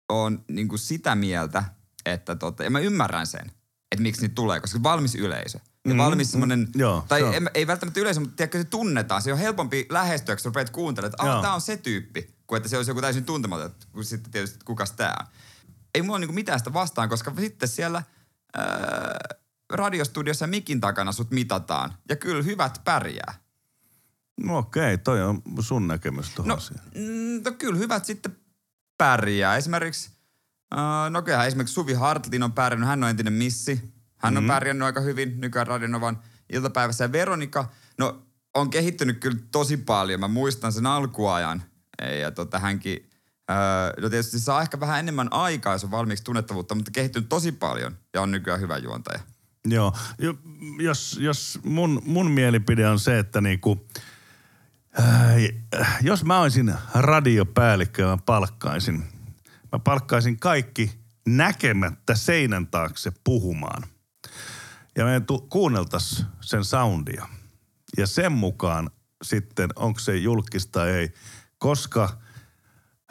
on niin kuin sitä mieltä, että tota, ja mä ymmärrän sen, että miksi niitä tulee, koska valmis yleisö. Ja mm, valmis mm, semmoinen, mm, tai ei, ei välttämättä yleisö, mutta tiedätkö, se tunnetaan. Se on helpompi lähestyä, kun rupeat kuuntelemaan, että ah, tämä on se tyyppi, kuin että se olisi joku täysin tuntematon, kun sitten tietysti, että kukas tämä Ei mulla ole niinku mitään sitä vastaan, koska sitten siellä ää, radiostudiossa mikin takana sut mitataan. Ja kyllä hyvät pärjää. No okei, toi on sun näkemys tuohon no, mm, no kyllä hyvät sitten pärjää. Esimerkiksi Uh, no kyllähän esimerkiksi Suvi Hartlin on pärjännyt, hän on entinen missi. Hän on mm. pärjännyt aika hyvin nykyään Radionovan iltapäivässä. Ja Veronika, no on kehittynyt kyllä tosi paljon. Mä muistan sen alkuajan. Ja tota, hänkin, no tietysti saa ehkä vähän enemmän aikaa, jos on valmiiksi tunnettavuutta, mutta kehittynyt tosi paljon ja on nykyään hyvä juontaja. Joo, jos, jos mun, mun mielipide on se, että niinku, äh, jos mä olisin radiopäällikkö ja mä palkkaisin – Mä palkkaisin kaikki näkemättä seinän taakse puhumaan. Ja me tu- sen soundia. Ja sen mukaan sitten, onko se julkista ei. Koska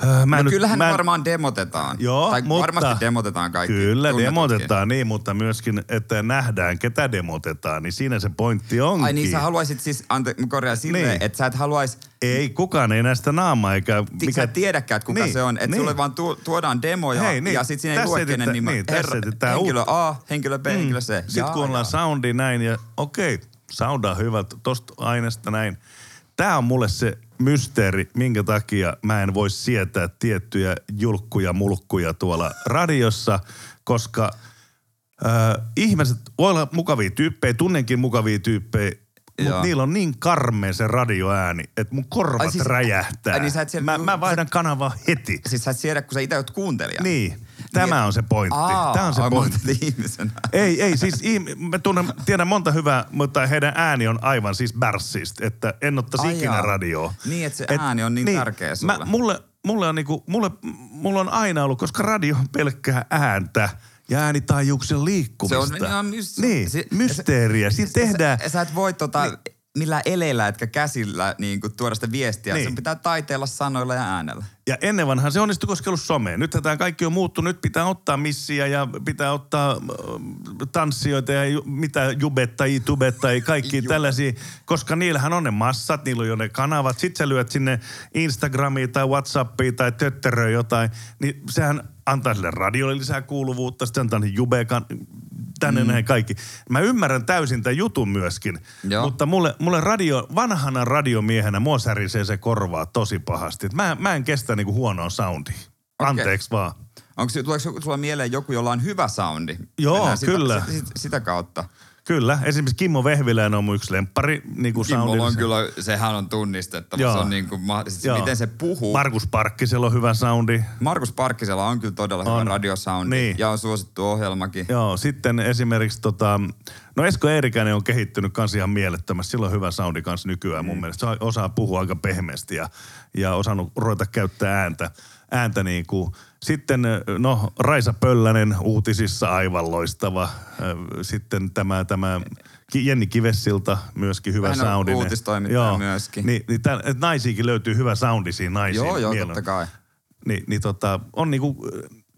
Öö, mä No nyt- kyllähän mä en- varmaan demotetaan. Joo, tai mutta... varmasti demotetaan kaikki. Kyllä demotetaan, niin, mutta myöskin, että nähdään, ketä demotetaan, niin siinä se pointti onkin. Ai niin, sä haluaisit siis, ante, mä korjaan silleen, Niin. että sä et haluais, Ei, kukaan ei näistä naamaa eikä... mikä... sä et tiedäkään, että kuka Niin, se on. Että niin. sulle vaan tu, tuodaan demoja Hei, niin. ja sit siinä ei lue kenen nimi. niin, etsitään henkilö. A, henkilö B, henkilö C. Sitten Jaa, kun ollaan jaa. soundi näin ja okei, sound on hyvä, tosta aineesta näin. Tämä on mulle se mysteeri, minkä takia mä en voi sietää tiettyjä julkkuja mulkkuja tuolla radiossa, koska äh, ihmiset voi olla mukavia tyyppejä, tunnenkin mukavia tyyppejä, mutta niillä on niin karmea se radioääni, että mun korvat Ai siis- räjähtää. ai niin sä et siellä- mä, mä vaihdan kanavaa heti. Siis sä et siedä, kun sä itse oot kuuntelija. Niin, tämä on se pointti. Aa, Tämä on se pointti. ihmisenä. Ei, ei, siis ihm- mä tunnen, tiedän monta hyvää, mutta heidän ääni on aivan siis bärssistä, että en ottaisi Ai ikinä jaa. radioa. Niin, että se ääni on niin tärkeä sulle. Mä, mulle, mulle, on niinku, mulle, mulle on aina ollut, koska radio on pelkkää ääntä ja äänitaajuuksien liikkumista. Se on ihan mys- Niin, se- mysteeriä. Siinä tehdään... Sä, sä et voi tota, niin. Millään eleillä etkä käsillä niin kuin, tuoda sitä viestiä. Niin. Sen pitää taiteella sanoilla ja äänellä. Ja ennen vanhaan se onnistui, koska ollut somea. Nyt tämä kaikki on muuttunut. Nyt pitää ottaa missiä ja pitää ottaa äh, tanssijoita ja ju, mitä jubettajia, tubettajia, kaikki Jube. tällaisia. Koska niillähän on ne massat, niillä on jo ne kanavat. Sitten sä lyöt sinne Instagramiin tai Whatsappiin tai tötteröön jotain. Niin sehän antaa sille radiolle lisää kuuluvuutta. Sitten antaa jubekan tänne mm. näin kaikki. Mä ymmärrän täysin tämän jutun myöskin. Joo. Mutta mulle, mulle radio, vanhana radiomiehenä mua särisee se korvaa tosi pahasti. Mä, mä en kestä niinku huonoa soundia. Anteeksi vaan. Onko tuleeko sulla mieleen joku, jolla on hyvä soundi? Joo, Mennään sitä, kyllä. Sitä, sitä, sitä kautta. Kyllä, esimerkiksi Kimmo Vehviläinen on mun yksi lemppari. Niin kuin Kimmolla on kyllä, sehän on tunnistettava. Joo. Se on niin kuin, siis Joo. miten se puhuu. Markus Parkkisella on hyvä soundi. Markus Parkkisella on kyllä todella On. hyvä radiosoundi. Niin. Ja on suosittu ohjelmakin. Joo, sitten esimerkiksi tota, no Esko Eerikäinen on kehittynyt kans ihan mielettömästi. Sillä on hyvä soundi kans nykyään mun mielestä. Se osaa puhua aika pehmeästi ja, ja osannut ruveta käyttää ääntä. Ääntä niin kuin. Sitten no Raisa Pöllänen uutisissa aivan loistava. Sitten tämä, tämä Jenni Kivessilta myöskin hyvä Hän uutistoimittaja myöskin. Niin, niin et naisiinkin löytyy hyvä soundi siinä naisiin. Joo, joo, totta kai. Niin, niin tota, on niinku,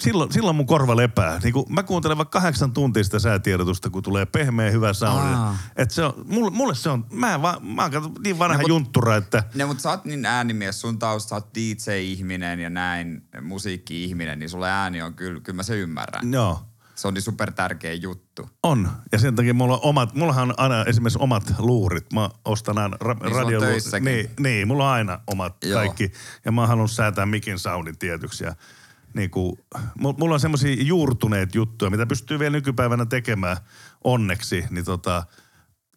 silloin, silloin mun korva lepää. Niinku, mä kuuntelen vaikka kahdeksan tuntia sitä säätiedotusta, kun tulee pehmeä hyvä soundi. Aa. Et se on, mulle, mulle se on, mä, vaan, mä oon niin vanha No, junttura, että Ne, mutta sä oot niin äänimies, sun tausta, sä oot DJ-ihminen ja näin, musiikki-ihminen, niin sulle ääni on kyllä, kyllä mä se ymmärrän. joo, Se on niin super tärkeä juttu. on. Ja sen takia mulla on omat, mullahan on aina esimerkiksi omat luurit. Mä ostan aina ra- Niin radioluurit. Niin, niin, mulla on aina omat Joo. kaikki. Ja mä oon halunnut säätää mikin soundin tietyksi. Ja niin kuin, mulla on semmoisia juurtuneet juttuja, mitä pystyy vielä nykypäivänä tekemään onneksi. Niin tota,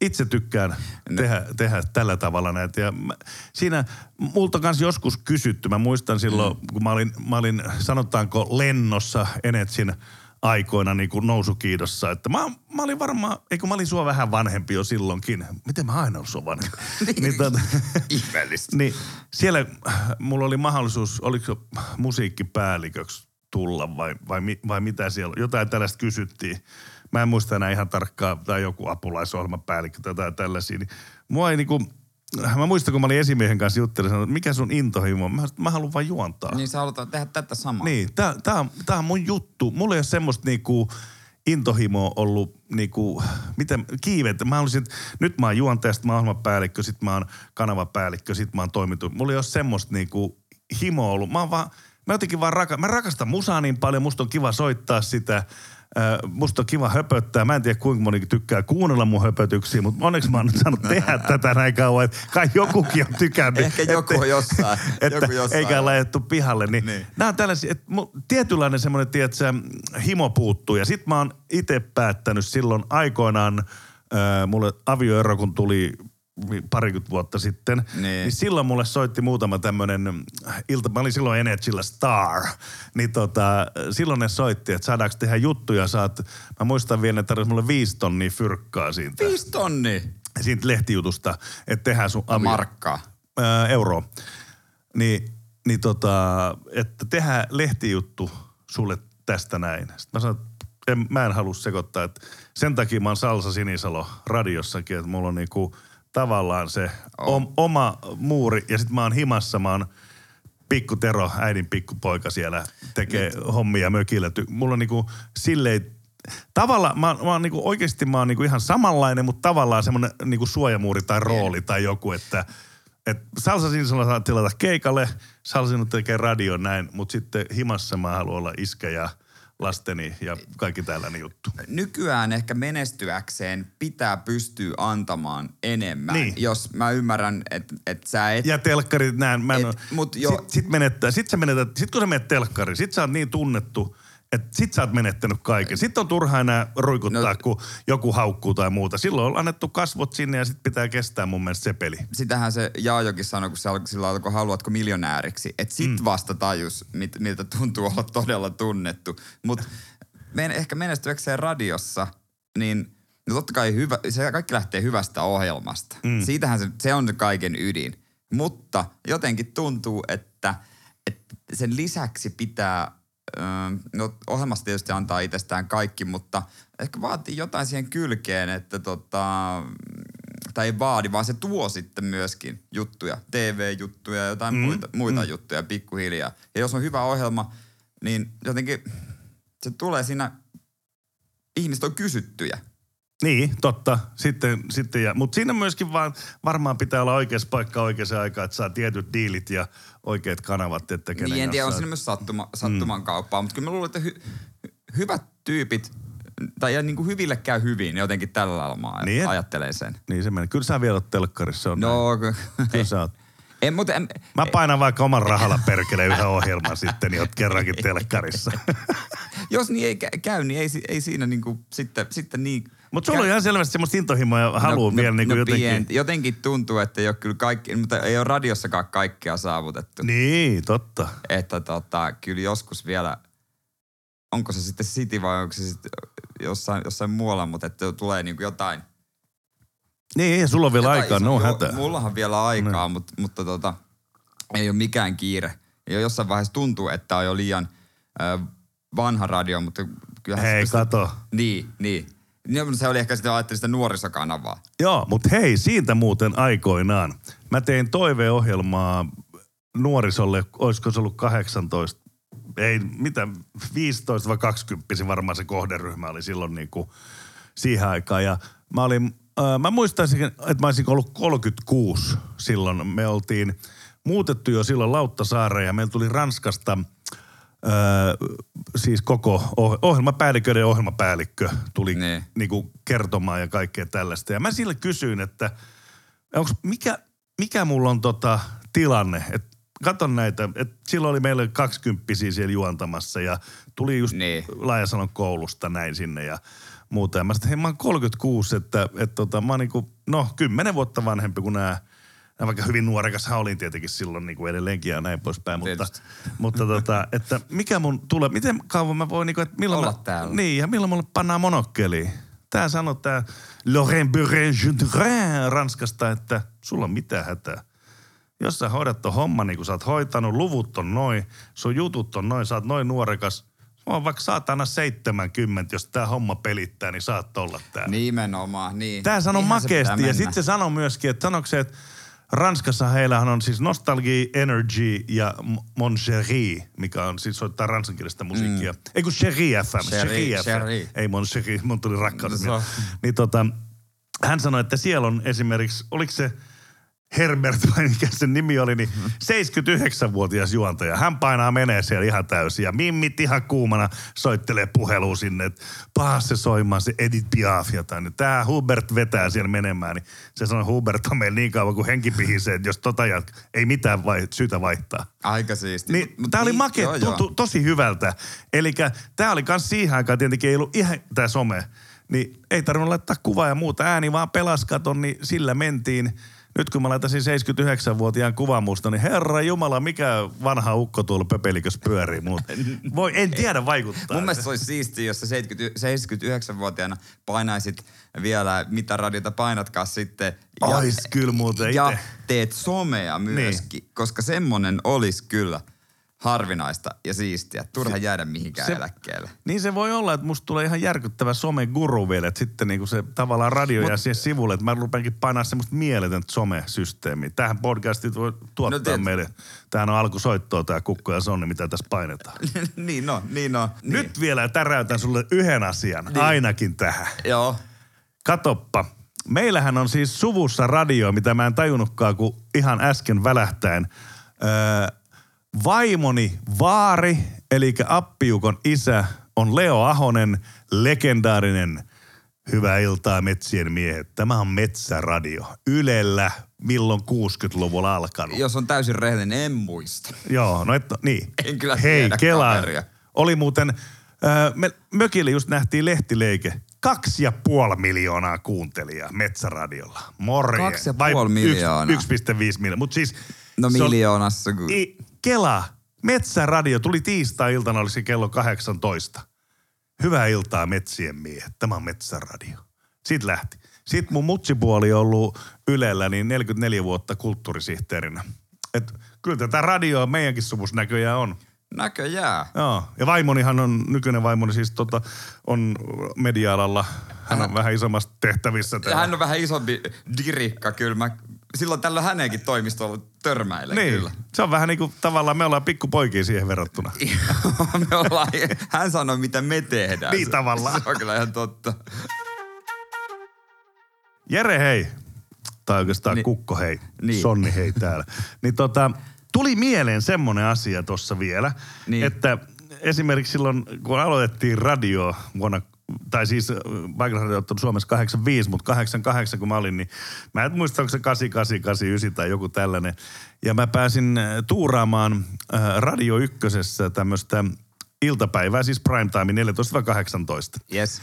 itse tykkään No. tehdä, tehdä tällä tavalla näitä. Ja mä, siinä multa kanssa joskus kysytty. Mä muistan silloin, mm. kun mä olin, mä olin, sanotaanko lennossa Enetsin aikoina niin kuin nousukiidossa, että mä, mä olin varmaan, eikö mä olin sua vähän vanhempi jo silloinkin. Miten mä aina ollut sua vanhempi? niin, tota, Ihmeellistä. niin siellä äh, mulla oli mahdollisuus, oliko se musiikkipäälliköksi tulla vai, vai, vai mitä siellä, jotain tällaista kysyttiin. Mä en muista enää ihan tarkkaan, tai joku apulaisohjelmapäällikkö tai tällaisia. Niin mua ei niinku, mä muistan kun mä olin esimiehen kanssa juttelin, sanoin, että mikä sun intohimo on? Mä, mä haluan vain juontaa. Niin sä haluat tehdä tätä samaa. Niin, tää, tää, on, tää on mun juttu. Mulla ei ole semmoista niinku intohimoa ollut niinku, miten, kiivettä. Mä haluaisin, että nyt mä oon juontaja, sit mä oon ohjelmapäällikkö, sit mä oon kanavapäällikkö, sit mä oon toimitu. Mulla ei ole semmoista niinku himoa ollut. Mä oon vaan, mä jotenkin vaan raka, mä rakastan musaa niin paljon, musta on kiva soittaa sitä. Musta on kiva höpöttää. Mä en tiedä kuinka moni tykkää kuunnella mun höpötyksiä, mutta onneksi mä oon nyt saanut tehdä tätä näin kauan, että kai jokukin on tykännyt. Ehkä joku Että- jossain. että joku jossain. eikä laitettu pihalle. Niin, Niin. Nämä on tällaisia, että tietynlainen semmoinen, tiedätkö, himo puuttuu. Ja sit mä oon itse päättänyt silloin aikoinaan, äh, mulle avioero kun tuli parikymmentä vuotta sitten, Niin. niin. silloin mulle soitti muutama tämmöinen ilta, mä olin silloin Energyllä Star, niin tota, silloin ne soitti, että saadaanko tehdä juttuja, saat, mä muistan vielä, että tarvitsi mulle viisi tonnia fyrkkaa siitä, Viisi tonni siitä lehtijutusta, että tehdään sun avio, markkaa. ää, euroa. Niin, niin tota, että tehdään lehtijuttu sulle tästä näin. Sitten mä sanoin, en, mä en halua sekoittaa, että sen takia mä oon Salsa Sinisalo radiossakin, että mulla on niinku tavallaan se On. om, oma muuri ja sitten mä oon himassa, mä oon pikku Tero, äidin pikkupoika siellä tekee hommia mökillä. Mulla on niinku silleen, tavallaan, mä, mä oon niinku, oikeasti mä oon niinku ihan samanlainen, mutta tavallaan semmoinen niinku suojamuuri tai rooli tai joku, että et Salsa Sinisellä saa tilata keikalle, Salsa tekee radio näin, mutta sitten himassa mä haluan olla iskä ja lasteni ja kaikki tällainen juttu. nykyään ehkä menestyäkseen pitää pystyä antamaan enemmän. Niin. Jos mä ymmärrän, että et sä et... Ja telkkarit näin. Mä en Et, oo- mut jo- sit, sit, menettää, sit, sä menetät, sit kun sä menet telkkariin, sit sä oot niin tunnettu, että sit sä oot menettänyt kaiken. Sitten on turha enää ruikuttaa, no, kun joku haukkuu tai muuta. Silloin on annettu kasvot sinne ja sit pitää kestää mun mielestä se peli. Sitähän se Jaajokin sanoi, kun se alkoi sillä alkoi, haluatko miljonääriksi. Että sit mm. vasta tajus, mit, miltä tuntuu olla todella tunnettu. Mutta men, ehkä menestyäkseen radiossa, niin no totta kai hyvä, se kaikki lähtee hyvästä ohjelmasta. Mm. Siitähän se, se on se kaiken ydin. Mutta jotenkin tuntuu, että, että sen lisäksi pitää, no ohjelmasta tietysti antaa itsestään kaikki, mutta ehkä vaatii jotain siihen kylkeen, että tota, tai ei vaadi, vaan se tuo sitten myöskin juttuja, TV-juttuja ja jotain mm, muita, muita mm. juttuja pikkuhiljaa. Ja jos on hyvä ohjelma, niin jotenkin se tulee siinä, ihmiset on kysyttyjä. Niin, totta. Sitten, sitten ja, mutta siinä myöskin vaan varmaan pitää olla oikeassa paikka oikeaan aikaan, että saa tietyt diilit ja oikeat kanavat, että kenen Niin en tiedä, on siinä myös sattuma, sattuman mm. kauppaa, mutta kyllä mä luulen, että hy, hy, hyvät tyypit, tai ja niin kuin hyville käy hyvin, jotenkin tällä lailla Niin, ajattelen sen. Niin se menee. Kyllä sä vielä oot telkkarissa, on näin. No, ky- Kyllä sä oot. en, mutta en, Mä painan vaikka oman rahalla perkele yhden ohjelman sitten, niin oot kerrankin telkkarissa. jos niin ei kä- käy, niin ei, ei siinä niinku sitten, sitten niin... Mutta sulla on ihan selvästi semmoista intohimoa ja halua no, vielä niin kuin jotenkin. pien- jotenkin tuntuu, että ei ole kyllä kaikki, mutta ei ole radiossakaan kaikkea saavutettu. Niin, totta. Että tota, kyllä joskus vielä, onko se sitten City vai onko se sitten jossain, jossain muualla, mutta että tulee niinku jotain. Niin, sulla on vielä jotain aikaa, no joo, hätä. Mullahan vielä aikaa, mutta, mutta tota, ei ole mikään kiire. Ja jossain vaiheessa tuntuu, että on jo liian ö, vanha radio, mutta kyllähän Hei, se, kato. Niin, niin. niin. Se oli ehkä sitä, ajattelin sitä nuorisokanavaa. Joo, mutta hei, siitä muuten aikoinaan. Mä tein toiveohjelmaa nuorisolle, olisiko se ollut 18, ei mitä, 15 vai 20 varmaan se kohderyhmä oli silloin niin kuin siihen aikaan. Ja mä olin, äh, mä muistaisin, että mä olisin ollut 36 silloin. Me oltiin muutettu jo silloin Lauttasaareen ja meillä tuli Ranskasta Öö, siis koko oh- ohjelmapäälliköiden ohjelmapäällikkö tuli Niin. niinku kertomaan ja kaikkea tällaista. Ja mä sille kysyin, että onks, mikä, mikä mulla on tota tilanne, että katon näitä, että silloin oli meillä kaksikymppisiä siellä juontamassa ja tuli just Niin. Laajasalon koulusta näin sinne ja muuta. Ja mä sanoin, että hei mä oon 36, että, että tota, mä oon niinku, no kymmenen vuotta vanhempi kuin nämä Ja vaikka hyvin nuorekashan olin tietenkin silloin niin kuin edelleenkin ja näin poispäin, mutta, mutta tota, että mikä mun tulee, miten kauan mä voin, niin kuin, että milloin Olla mä, täällä. Niin, ja milloin mulle pannaan monokkeliin. Tää sanoo tää Laurent Buren Ranskasta, että sulla on mitään hätää. Jos sä hoidat ton homman niin kuin sä oot hoitanut, luvut on noin, sun jutut on noin, sä oot noin nuorekas. Mä oon vaikka saatana 70, jos tää homma pelittää, niin saat olla täällä. Nimenomaan, niin. Tää sanoo Niinhän makeasti ja sitten se sanoo myöskin, että sanoiko se, että Ranskassa heillähän on siis Nostalgie, Energy ja Mon Chéri, mikä on siis soittaa ranskankielistä musiikkia. Mm. Ei kun Chéri FM, Chéri, FM. Ei Mon Chéri, mun tuli rakkaus. On- Niin tota, hän sanoi, että siellä on esimerkiksi, oliko se Herbert vai mikä sen nimi oli, niin 79-vuotias juontaja. Hän painaa menee siellä ihan täysin ja mimmit ihan kuumana soittelee puheluun sinne, että pahas se soimaan se Edith Piaf ja tänne. Tää Hubert vetää siellä menemään, niin se sanoi, Hubert on meillä niin kauan kuin henki pihisee, että jos tota jat- ei mitään vai, syytä vaihtaa. Aika siisti. Niin, Mut- tää oli niin, make, joo, joo. tuntui tosi hyvältä. Eli tää oli kans siihen aikaan tietenkin ei ollut ihan tää some. Niin ei tarvinnut laittaa kuvaa ja muuta. Ääni vaan pelas katon, niin sillä mentiin. Nyt kun mä laittaisin 79-vuotiaan kuvan musta, niin herra jumala, mikä vanha ukko tuolla pöpelikös pyörii. Mut voi, en tiedä vaikuttaa. Mun mielestä se olisi siistiä, jos sä 70 79-vuotiaana painaisit vielä, mitä radiota painatkaan sitten. Ois kyllä muuten Ja ite. teet somea myöskin, niin. koska semmonen olisi kyllä. Harvinaista ja siistiä. Turha jäädä mihinkään se- eläkkeelle. Niin se voi olla, että musta tulee ihan järkyttävä someguru vielä, että sitten niinku se tavallaan radio jää siihen sivulle, että mä rupeankin painaa semmoista mieletöntä somesysteemiä. Tähän podcastit voi tuottaa No tiet- meille. Tämähän on alkusoittoa tää Kukko ja Sonni, mitä tässä painetaan. niin no, niin no. Niin. Nyt vielä täräytän sulle yhden asian, niin. ainakin tähän. Joo. Katoppa. Meillähän on siis suvussa radio, mitä mä en tajunnutkaan, kun ihan äsken välähtäen. Öö, vaimoni Vaari, eli Appiukon isä, on Leo Ahonen, legendaarinen Hyvää iltaa metsien miehet. Tämä on Metsäradio. Ylellä, milloin 60-luvulla alkanut. Jos on täysin rehellinen, en muista. Joo, no et, niin. En kyllä Hei, Kela. kaveria. Oli muuten, äh, me, mökille just nähtiin lehtileike. Kaksi ja puoli miljoonaa kuuntelijaa Metsäradiolla. Morjens. Kaksi ja puoli miljoonaa. yksi- 1,5 miljoonaa. Mutta siis... No on- miljoonassa. kun- I, Kela, Metsäradio tuli tiistai-iltana, olisi kello 18. Hyvää iltaa metsien miehet, tämä on Metsäradio. Siitä lähti. Sitten mun mutsipuoli on ollut Ylellä niin 44 vuotta kulttuurisihteerinä. Et kyllä tätä radioa meidänkin suvus näköjään on. Näköjään. Joo. Ja vaimonihan on, nykyinen vaimoni siis tota, on media-alalla. Hän on vähän isommassa tehtävissä. Täällä. hän on vähän isompi dirikka kyllä. Mä, silloin tällä hänenkin toimistolla törmäilen niin. kyllä. Se on vähän niin kuin tavallaan me ollaan pikkupoikia siihen verrattuna. me ollaan, hän sanoi, mitä me tehdään. Niin Se- tavallaan. Se on kyllä ihan totta. Jere hei, tai oikeastaan Ni- niin, Kukko hei, Niin. Sonni hei täällä. Niin tota, tuli mieleen semmoinen asia tuossa vielä, niin. että esimerkiksi silloin, kun aloitettiin radio vuonna, tai siis paikallisradio on ottanut Suomessa 85, mutta 88 kun mä olin, niin mä en muista, onko se 88, 89 tai joku tällainen. Ja mä pääsin äh, tuuraamaan äh, Radio Ykkösessä tämmöistä iltapäivää, siis primetime 14-18. Yes.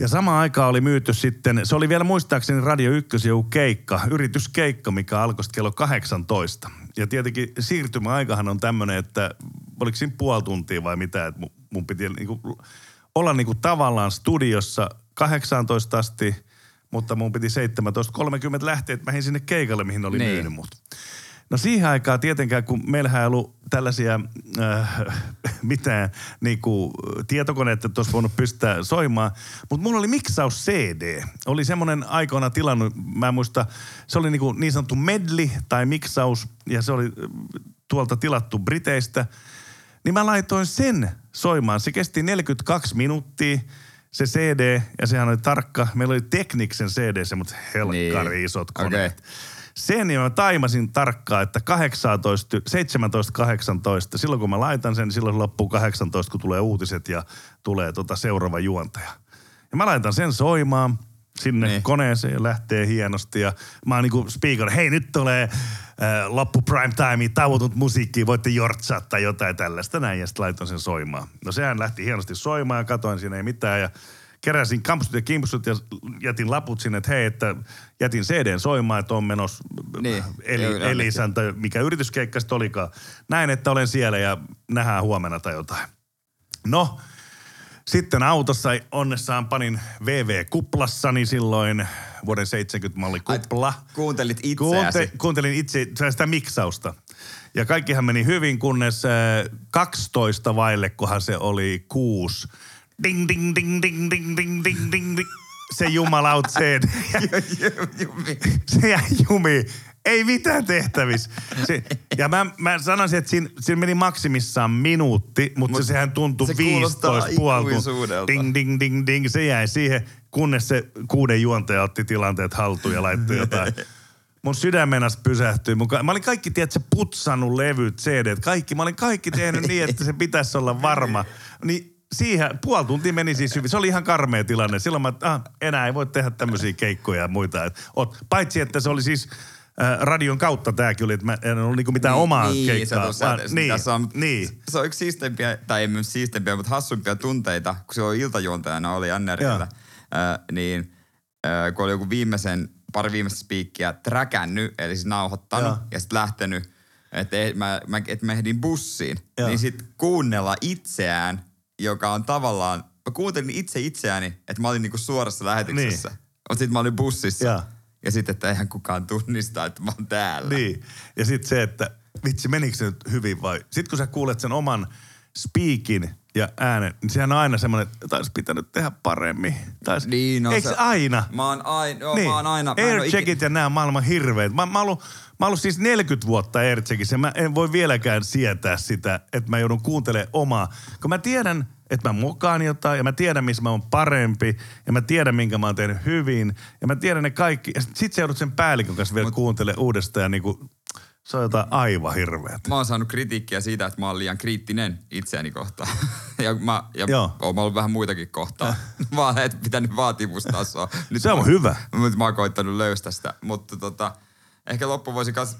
Ja samaan aikaan oli myyty sitten, se oli vielä muistaakseni Radio 1 joku keikka, yrityskeikka, mikä alkoi kello 18. Ja tietenkin siirtymäaikahan on tämmöinen, että oliko siinä puoli tuntia vai mitä, että mun, mun piti niinku olla niinku tavallaan studiossa 18 asti, mutta mun piti 17.30 lähteä, että mähin sinne keikalle, mihin oli Niin. niin. myynyt mut. No siihen aikaan tietenkään, kun meillähän ei ollut tällaisia äh, mitään niinku, tietokoneita, että olisi voinut pystää soimaan, mutta mulla oli miksaus CD. Oli semmoinen aikoina tilannut, mä en muista, se oli niinku niin sanottu medley tai miksaus, ja se oli äh, tuolta tilattu Briteistä. Niin mä laitoin sen soimaan. Se kesti 42 minuuttia, se CD, ja sehän oli tarkka. Meillä oli Tekniksen CD, semmoiset helkkari Niin. isot koneet. Sen niin mä taimasin tarkkaan, että 18, 17, 18, silloin kun mä laitan sen, niin silloin se loppuu 18, kun tulee uutiset ja tulee tota seuraava juontaja. Ja mä laitan sen soimaan sinne niin. koneeseen ja lähtee hienosti. Ja mä oon niinku speaker, hei nyt tulee loppu prime time, tauotut musiikkia, voitte jortsaa tai jotain tällaista näin. Ja sitten laitoin sen soimaan. No sehän lähti hienosti soimaan ja katoin siinä ei mitään ja keräsin kampsut ja kimpsut ja jätin laput sinne, että hei, että jätin CDn soimaan, että on menossa Niin, eli, Elisan tai mikä yrityskeikka sitten olikaan. Näin, että olen siellä ja nähdään huomenna tai jotain. No, sitten autossa onnessaan panin VV-kuplassani silloin vuoden 70-malli kupla. Kuuntelit itseäsi. Kuunte, kuuntelin itse sitä miksausta. Ja kaikkihan meni hyvin, kunnes äh, 12 vaille, kunhan se oli kuusi. Ding, ding, ding, ding, ding, ding, ding, ding, ding. Se jumalaut CD. se jäi jumiin. Ei mitään tehtävissä. Se, ja mä, mä sanoisin, että siinä, siinä meni maksimissaan minuutti, mutta Mut se, sehän tuntui se kuulostaa 15 puoli tuntia. ikuisuudelta. Ding, ding, ding, ding. Se jäi siihen, kunnes se kuuden juontaja otti tilanteet haltuun ja laittoi jotain. Mun sydämenas pysähtyi. Mun, mä olin kaikki, tiedätkö, putsannut levyt, CD, kaikki. Mä olin kaikki tehnyt niin, että se pitäisi olla varma. Niin siihen puoli tuntia meni siis hyvin. Se oli ihan karmea tilanne. Silloin mä, että ah, enää ei voi tehdä tämmöisiä keikkoja ja muita. Et, oot, paitsi, että se oli siis radion kautta tämäkin oli, että mä en ollut niinku mitään omaa niin, keikkaa. Se, vaan- on, niin, tässä on, niin. se on yksi siistempiä, tai ei myös siistempiä, mutta hassuimpia tunteita, kun se oli iltajuontajana, oli Joo. äh, niin äh, kun oli joku viimeisen, pari viimeistä spiikkiä träkännyt, eli siis nauhoittanut, Joo. ja sitten lähtenyt, että mä, mä, et mä ehdin bussiin, Joo. niin sitten kuunnella itseään, joka on tavallaan, mä kuuntelin itse itseäni, että mä olin niinku suorassa lähetyksessä, Niin. mutta sitten mä olin bussissa. Joo. Ja sitten, että eihän kukaan tunnista, että mä oon täällä. Niin. Ja sitten se, että vitsi menikö se nyt hyvin vai? Sitten kun sä kuulet sen oman speakin ja äänen, niin sehän on aina semmoinen, että taisi pitänyt tehdä paremmin. Tais, Niin, no Eikö se- aina? Mä oon aina, joo, niin. mä oon aina... mä Aircheckit ja nämä on maailman hirveet. Mä, mä, ollut, mä oon ollut siis 40 vuotta Aircheckissä ja mä en voi vieläkään sietää sitä, että mä joudun kuuntelemaan omaa. Kun mä tiedän, että mä mokaan jotain ja mä tiedän, missä mä oon parempi ja mä tiedän, minkä mä oon tehnyt hyvin ja mä tiedän ne kaikki. Ja sit, sit sä joudut sen päällikön kanssa vielä kuuntelemaan uudestaan ja niinku, se on jotain aivan hirveät. Mä oon saanut kritiikkiä siitä, että mä oon liian kriittinen itseäni kohtaan. ja mä, ja Joo. oon ollut vähän muitakin kohtaan. Vaan et pitänyt vaatimustasoa. Nyt Se on mä, hyvä. Nyt mä oon koittanut löystä sitä. Mutta tota, ehkä loppu voisi kas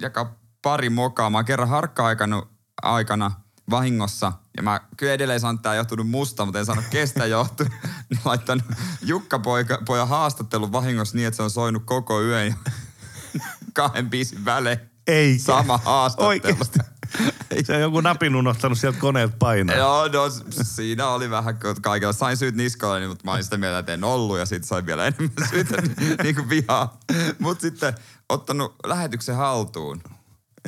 jakaa pari mokaa. Mä oon kerran harkka-aikana aikana vahingossa, ja mä kyllä edelleen sanon, että tää johtunut musta, mutta en sano kestä johtu. niin laittanut Jukka poika, pojan haastattelun vahingossa niin, että se on soinut koko yön ja kahden biisin välein. Ei. Sama haastattelu. Oikeesti. Se on joku napin unohtanut sieltä koneelta painaa. Joo, no siinä oli vähän kaikilla. Sain syyt niskoille, mutta mä olin sitä mieltä, että en ollut ja sitten sain vielä enemmän syytä ni- niin kuin vihaa. Mutta sitten ottanut lähetyksen haltuun,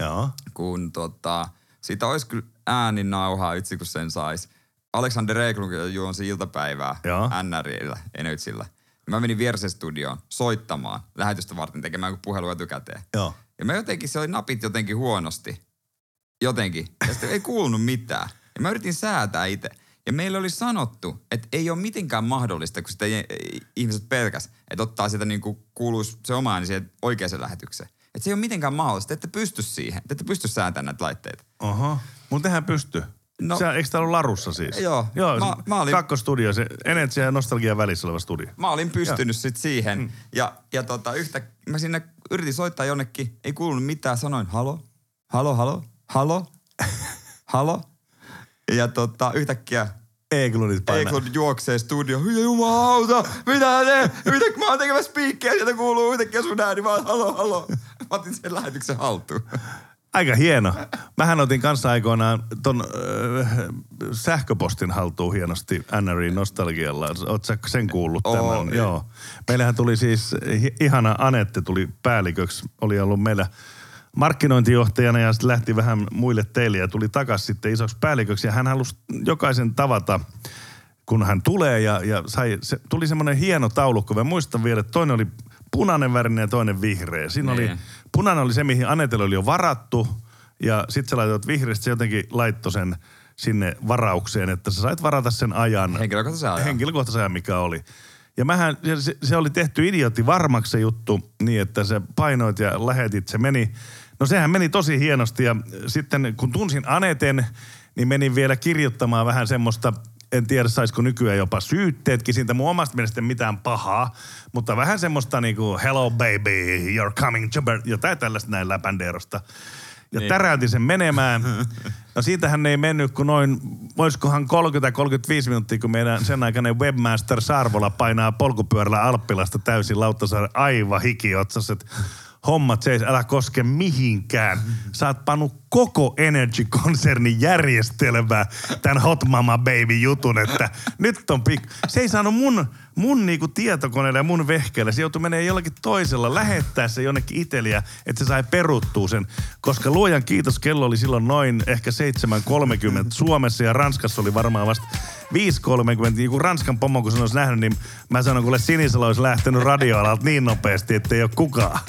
Joo. kun tota, siitä olisi kyllä ääninauhaa itse kun sen sais. Alexander Reglund juonsi iltapäivää Joo. NRillä, Energyllä. Mä menin vieressä studioon soittamaan lähetystä varten tekemään joku puhelu etukäteen. Joo. Ja mä jotenkin, se oli napit jotenkin huonosti. Jotenkin. Ja sitten ei kuulunut mitään. Ja mä yritin säätää itse. Ja meille oli sanottu, että ei ole mitenkään mahdollista, kun sitä ihmiset pelkäs, että ottaa sitä niin kuin kuuluisi se oma ääni siihen oikeaan lähetykseen. Että se ei ole mitenkään mahdollista, että ette pysty siihen. Te ette pysty säätämään näitä laitteita. Oho. Mutta tehän pysty. No, Sä, eikö tää ollut Larussa siis? Joo. Joo, Mä- mä, mä olin- Kakkostudio, se Energia ja Nostalgia välissä oleva studio. Mä olin pystynyt sitten siihen. Mm. Ja, ja tota, yhtä, mä sinne yritin soittaa jonnekin, ei kuulunut mitään, sanoin halo, halo, halo, halo, halo. Ja tota, yhtäkkiä Eglundit painaa. Eklund juoksee studio, hyi jumalauta, mitä te, mitä mä oon tekemässä spiikkiä, sieltä kuuluu yhtäkkiä sun ääni, vaan halo, halo. Mä otin sen lähetyksen haltuun. Aika hieno. Mähän otin kanssa aikoinaan ton äh, sähköpostin haltuun hienosti NRI Nostalgialla. Sä sen kuullut tämän? ei. Joo. Meillähän tuli siis, ihana Anette tuli päälliköksi. Oli ollut meillä markkinointijohtajana ja sitten lähti vähän muille teille ja tuli takaisin sitten isoksi päälliköksi. Ja hän halusi jokaisen tavata kun hän tulee ja, ja sai, se, tuli semmoinen hieno taulukko. Mä muistan vielä, että toinen oli punainen värinen ja toinen vihreä. Siinä oli, Niin. punainen oli se, mihin Anetelle oli jo varattu ja sitten sä laitoit vihreästä, se jotenkin laittoi sen sinne varaukseen, että sä sait varata sen ajan. Henkilökohtaisen ajan. Henkilökohtaisen ajan, mikä oli. Ja mähän, se, se oli tehty idiootti varmaksi se juttu niin, että se painoit ja lähetit, se meni, no sehän meni tosi hienosti ja sitten kun tunsin Aneten, niin menin vielä kirjoittamaan vähän semmoista, en tiedä saisiko nykyään jopa syytteetkin siitä mun omasta mielestä mitään pahaa, mutta vähän semmoista niinku hello baby, you're coming to birth, jotain tällaista näin läpändeerosta. Ja Niin. täräytin sen menemään. No siitähän ei mennyt kuin noin, voisikohan 30-35 minuuttia, kun meidän sen aikainen webmaster Sarvola painaa polkupyörällä Alppilasta täysin Lauttasaaren aivan hikiotsas, että hommat seis, älä koske mihinkään. Sä oot pannut koko Energy-konsernin järjestelmää tämän Hot Mama Baby jutun, että nyt on pik... Se ei saanut mun, mun niinku tietokoneelle ja mun vehkeelle. Se joutui menee jollakin toisella, lähettää se jonnekin iteliä, että se sai peruttua sen. Koska luojan kiitos, kello oli silloin noin ehkä 7.30 Suomessa ja Ranskassa oli varmaan vasta 5.30. Niin kuin Ranskan pomo, kun sen olisi nähnyt, niin mä sanon, kuule Sinisalo olisi lähtenyt radioalalta niin nopeasti, että ei ole kukaan.